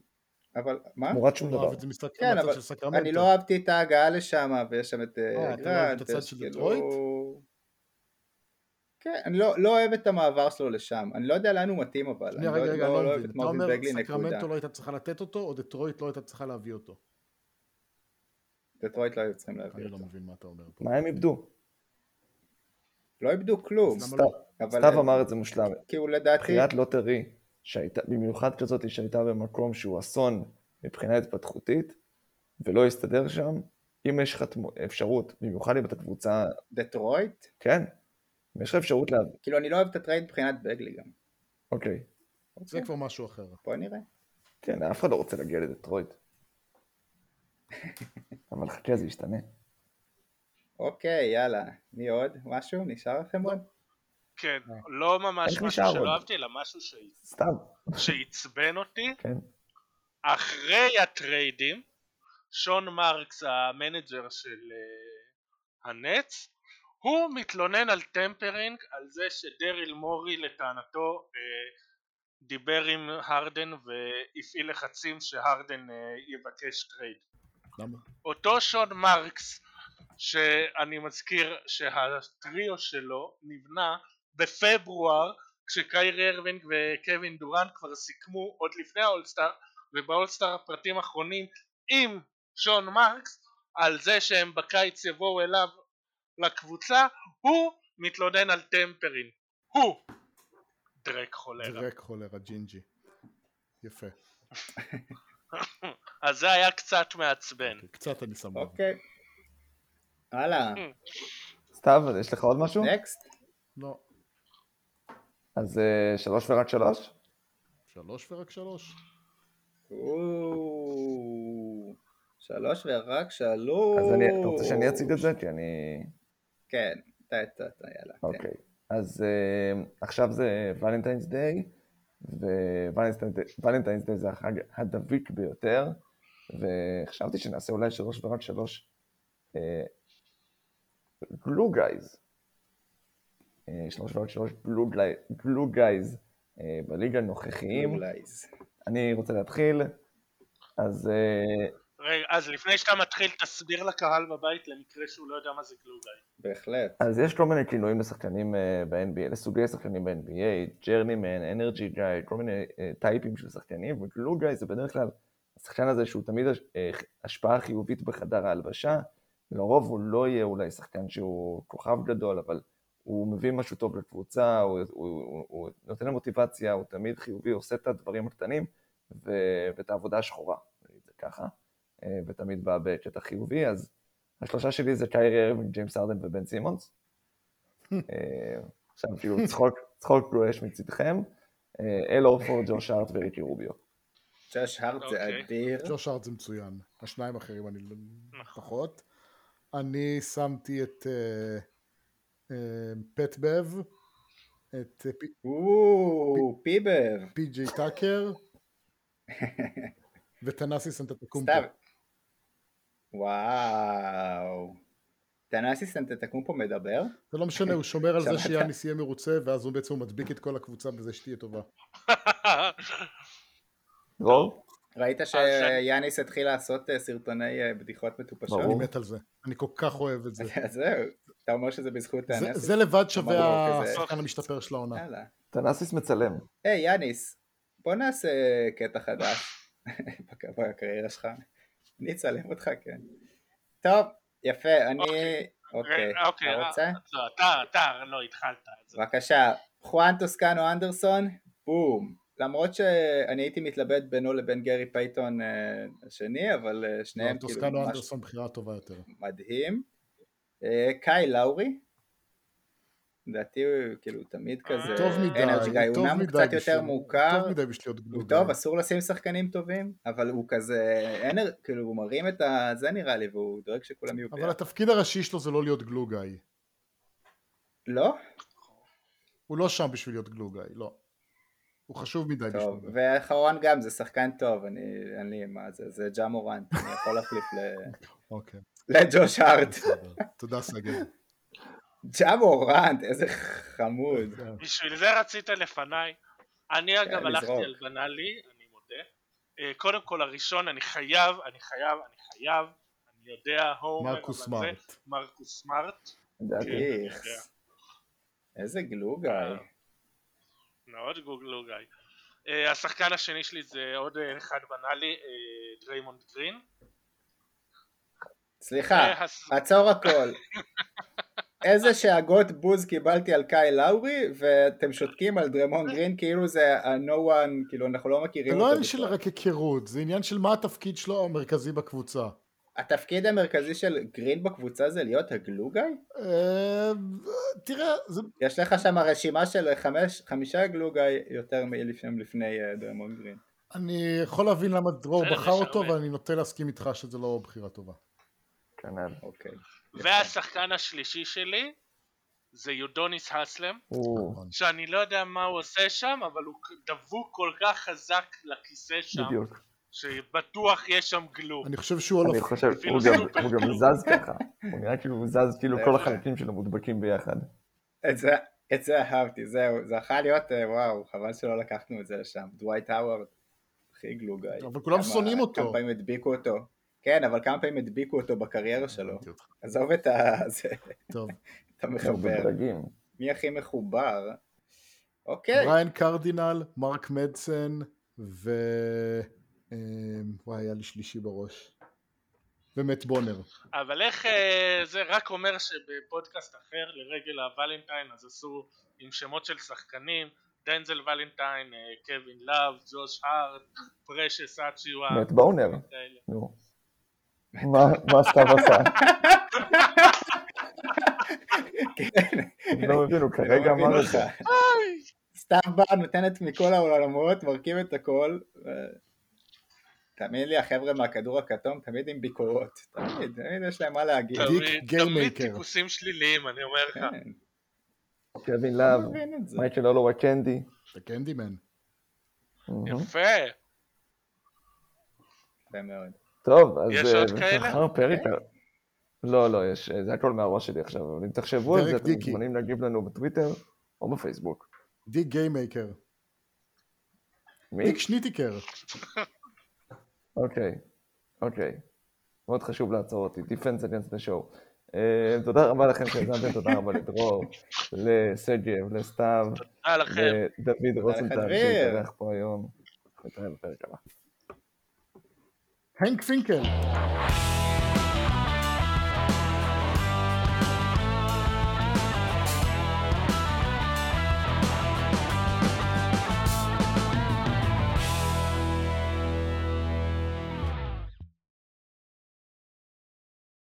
אבל, מה? תמורת שום לא דבר. זה משחק כן, אבל. אני לא אהבתי את ההגעה לשם, ויש שם את אה, אה, אתה לא אוהב את גרנט, הצד יש של כאילו-? כן, אני לא, לא אוהב את המעבר שלו לשם, אני לא יודע לאן הוא מתאים אבל, אני רגע, לא, רגע, לא, אני לא לא אוהב. את אתה מרווין אומר בגלי נקודה. סקרמנטו לא הייתה צריכה לתת אותו, או דטרויט לא הייתה צריכה להביא אותו? דטרויט לא היו צריכים להביא אני לא אותו. מבין מה אתה אומר פה. מה הם איבדו? לא איבדו כלום, סתיו לא? אמר את זה מושלם. כי הוא לדעתי, בחירת lottery, שהייתה, במיוחד כזאת שהייתה במקום שהוא אסון מבחינה התפתחותית, ולא הסתדר שם, אם יש לך אפשרות, במיוחד אם אתה קבוצה, דטרויט, כן, אם יש לך אפשרות לה... כאילו אני לא אוהב את הטרייד מבחינת בגלי גם. אוקיי, זה כבר משהו אחר. בוא נראה. כן, אף אחד לא רוצה להגיע לדטרויט. אבל חכה, זה ישתנה. אוקיי, יאללה, מי עוד? משהו? נשאר לכם עוד? כן, לא ממש משהו? שלא אהבתי, אלא משהו שעצבן אותי, כן. אחרי הטריידים, שון מרקס ה manager של אה, הנטס, הוא מתלונן על tampering, על זה שדריל מורי לטענתו אה, דיבר עם הרדן והפעיל לחצים שהרדן אה, יבקש טרייד. למה? אותו שון מרקס שאני מזכיר שהטריו שלו נבנה בפברואר כשקיירי ארווינג וקווין דורנט כבר סיכמו עוד לפני האולסטאר ובאולסטאר הפרטים האחרונים עם שון מרקס על זה שהם בקיץ יבואו אליו לקבוצה הוא מתלונן על טמפרין הוא דרק חולרה דרק חולרה, ג'ינג'י. יפה. אז זה היה קצת מעצבן קצת אני סבבה. אוקיי. הלאה, סתיו, יש לך עוד משהו? נקסט. לא. אז אה, שלוש ורק שלוש? שלוש ורק שלוש. שלוש ורק שלוש. אז אני, אתה רוצה שאני אציג את זה? כי אני... כן, אתה, אתה, אתה, יאללה. כן. אוקיי. אז אה, עכשיו זה ולנטיינס דיי, וולנטיינס דיי זה החג הדביק ביותר, וחשבתי שנעשה אולי שלוש ורק שלוש גלו גייז. שלוש ורק שלוש גלו גייז בליגה הנוכחיים. אני רוצה להתחיל, אז אה, רגע, אז לפני שאתה מתחיל תסביר לקהל בבית למקרה שהוא לא יודע מה זה glue guy בהחלט. אז יש כל מיני כינויים לשחקנים אה, ב-NBA, לסוגי שחקנים ב-NBA, journeyman, energy guy, כל מיני אה, טייפים של שחקנים, ו glue guy זה בדרך כלל השחקן הזה שהוא תמיד הש- אה, השפעה חיובית בחדר ההלבשה, לרוב הוא לא יהיה אולי שחקן שהוא כוכב גדול, אבל הוא מביא משהו טוב לקבוצה, הוא, הוא, הוא, הוא נותן לה מוטיבציה, הוא תמיד חיובי, הוא עושה את הדברים הקטנים ו- ואת העבודה השחורה, נגיד זה ככה, אה, ותמיד בא בקטע חיובי, אז השלושה שלי זה קיירי ארווינג, ג'יימס ארדן ובן סימונס. אה, עכשיו כאילו צחוק, צחוק גלוש מצדכם. אה, אל אורפורד, ג'וש הארט וריקי רוביו. ג'וש הארט זה אוקיי. אדיר. ג'וש ארט זה מצוין. השניים האחרים אני לא- נכון. פחות. אני שמתי את אה, פט בב, את פי- או, פיבר. פי.ג'יי טאקר, וטנסי סנטטקומפו. וואו. טנאסיס אנטטקומפו מדבר? זה לא משנה, הוא שומר על זה? שיאניס יהיה מרוצה, ואז הוא בעצם מדביק את כל הקבוצה בזה שתהיה טובה. ראית שיאניס התחיל לעשות אה, סרטוני אה, בדיחות מטופשות? אני. מת על זה. אני כל כך אוהב את זה. זהו, אתה אומר שזה בזכות זה- טנאסיס? זה לבד שווה כזה. השחקן המשתפר של העונה. טנאסיס מצלם. היי יאניס, בוא נעשה קטע חדש בק- בקריירה שלך. אני אצלם אותך, כן. טוב, יפה, אני... אוקיי, רגע, אוקיי, אתה רוצה? אה, לא, אתה, אתה, לא, התחלת. בבקשה, חואן טוסקנו אנדרסון, בום. למרות שאני הייתי מתלבט בינו לבין גרי פייטון אה, השני, אבל אה, שניהם כאילו טוסקנו אנדרסון בחירה טובה יותר. מדהים. אה, קאי לאורי, לדעתי הוא כאילו תמיד כזה טוב מדי, אנרג'י טוב אומנם הוא מדי קצת בשביל- יותר מוכר, טוב מדי בשביל להיות הוא גלוגל. טוב, אסור לשים שחקנים טובים, אבל הוא כזה, אנר, כאילו הוא מרים את הזה נראה לי, והוא דואג שכולם יהיו אבל. התפקיד הראשי שלו זה לא להיות גלוגאי. לא? הוא לא שם בשביל להיות גלוגאי, לא. הוא חשוב מדי טוב, בשביל זה. ואחרון גם, זה שחקן טוב, אני, אין לי מה זה, זה ג'ה מורנט, אני יכול להחליף ל- אוקיי, לג'וש הארט. תודה סגל. ג'ה מורנט, איזה חמוד. בשביל זה רצית לפניי. אני אגב כן, הלכתי לזרוק. על בנאלי, אני מודה. אה, קודם כל הראשון, אני חייב, אני חייב, אני חייב, אני יודע, הומר, מרקוס סמארט. מרקוס סמארט. כן. איזה גלוגאי. אה. מאוד glue guy. אה, השחקן השני שלי זה עוד אחד בנאלי, דריימונד גרין. סליחה, והס- עצור הכל. איזה שאגות בוז קיבלתי על קייל לאורי, ואתם שותקים על דריימונד גרין כאילו זה ה-no one, כאילו אנחנו לא מכירים זה לא אותו עניין של. רק היכרות, זה עניין של מה התפקיד שלו המרכזי בקבוצה. התפקיד המרכזי של גרין בקבוצה זה להיות ה glue guy? אה, תראה, זה יש לך שם רשימה של חמישה גלוגאי יותר מלפני לפני אה, דרמון גרין. אני יכול להבין למה דרור בחר אותו. ואני נוטה להסכים איתך שזה לא בחירה טובה. כנ"ל. אוקיי. והשחקן השלישי שלי זה יודוניס האסלם, הוא שאני לא יודע מה הוא עושה שם, אבל הוא דבוק כל כך חזק לכיסא שם, בדיוק. שבטוח יש שם גלו. אני חושב שהוא אני הולך... חושב, אפילו הוא גם- סופר הוא גם זז ככה. הוא נראה כאילו הוא זז, כאילו כל החלקים שלו מודבקים ביחד. את זה, את זה אהבתי, זהו, זה יכול להיות, אה, וואו, חבל שלא לקחנו את זה לשם. דווייט האוורד, לו גיא. אבל כולם שונאים אותו. כמה פעמים הדביקו אותו. כן, אבל כמה פעמים הדביקו אותו בקריירה שלו. הבנתי אותך. עזוב את ה... זה, טוב. את גם המחבר. בדרגים. מי הכי מחובר? אוקיי. בריין קרדינל, מרק מדסן, ו... אה, וואי, היה לי שלישי בראש. ומט בונר. אבל איך אה, זה רק אומר שבפודקאסט אחר לרגל הוולנטיין אז עשו עם שמות של שחקנים דנזל ולנטיין, אה, קווין לאב, ג'וש הארט, פרשס אצ'יווה מת בונר. מה מה סתיו עשה? כן. אני לא מבין, הוא כרגע לא מבין אמר את אותך. זה. סתיו באה נותנת מכל העולמות, מרכיב את הכל. תאמין לי, החבר'ה מהכדור הכתום תמיד עם ביקורות. תמיד, תמיד יש להם מה להגיד. דיק תמיד- תמיד גיימקר. טיפוסים שליליים אני אומר לך. כן, קווין זה. מייקל אולו הקנדי. קנדימן. יפה. יפה מאוד. טוב, אז... יש אה, עוד כאלה? אחר פרק... לא, לא, יש, זה הכל מהראש שלי עכשיו, אבל אם תחשבו על זה, אתם. מוזמנים להגיב לנו בטוויטר או בפייסבוק. דיק גיימקר. מי? דיק שניטיקר. אוקיי, אוקיי. מאוד חשוב לעצור אותי, Defense against the show. אה, תודה רבה לכם שהאזנתם, תודה רבה לדרור, לשגב, לסתיו. לדוד רוזנטל. שהתארח פה היום. נתראה בפרק הבא. Hank Finkel.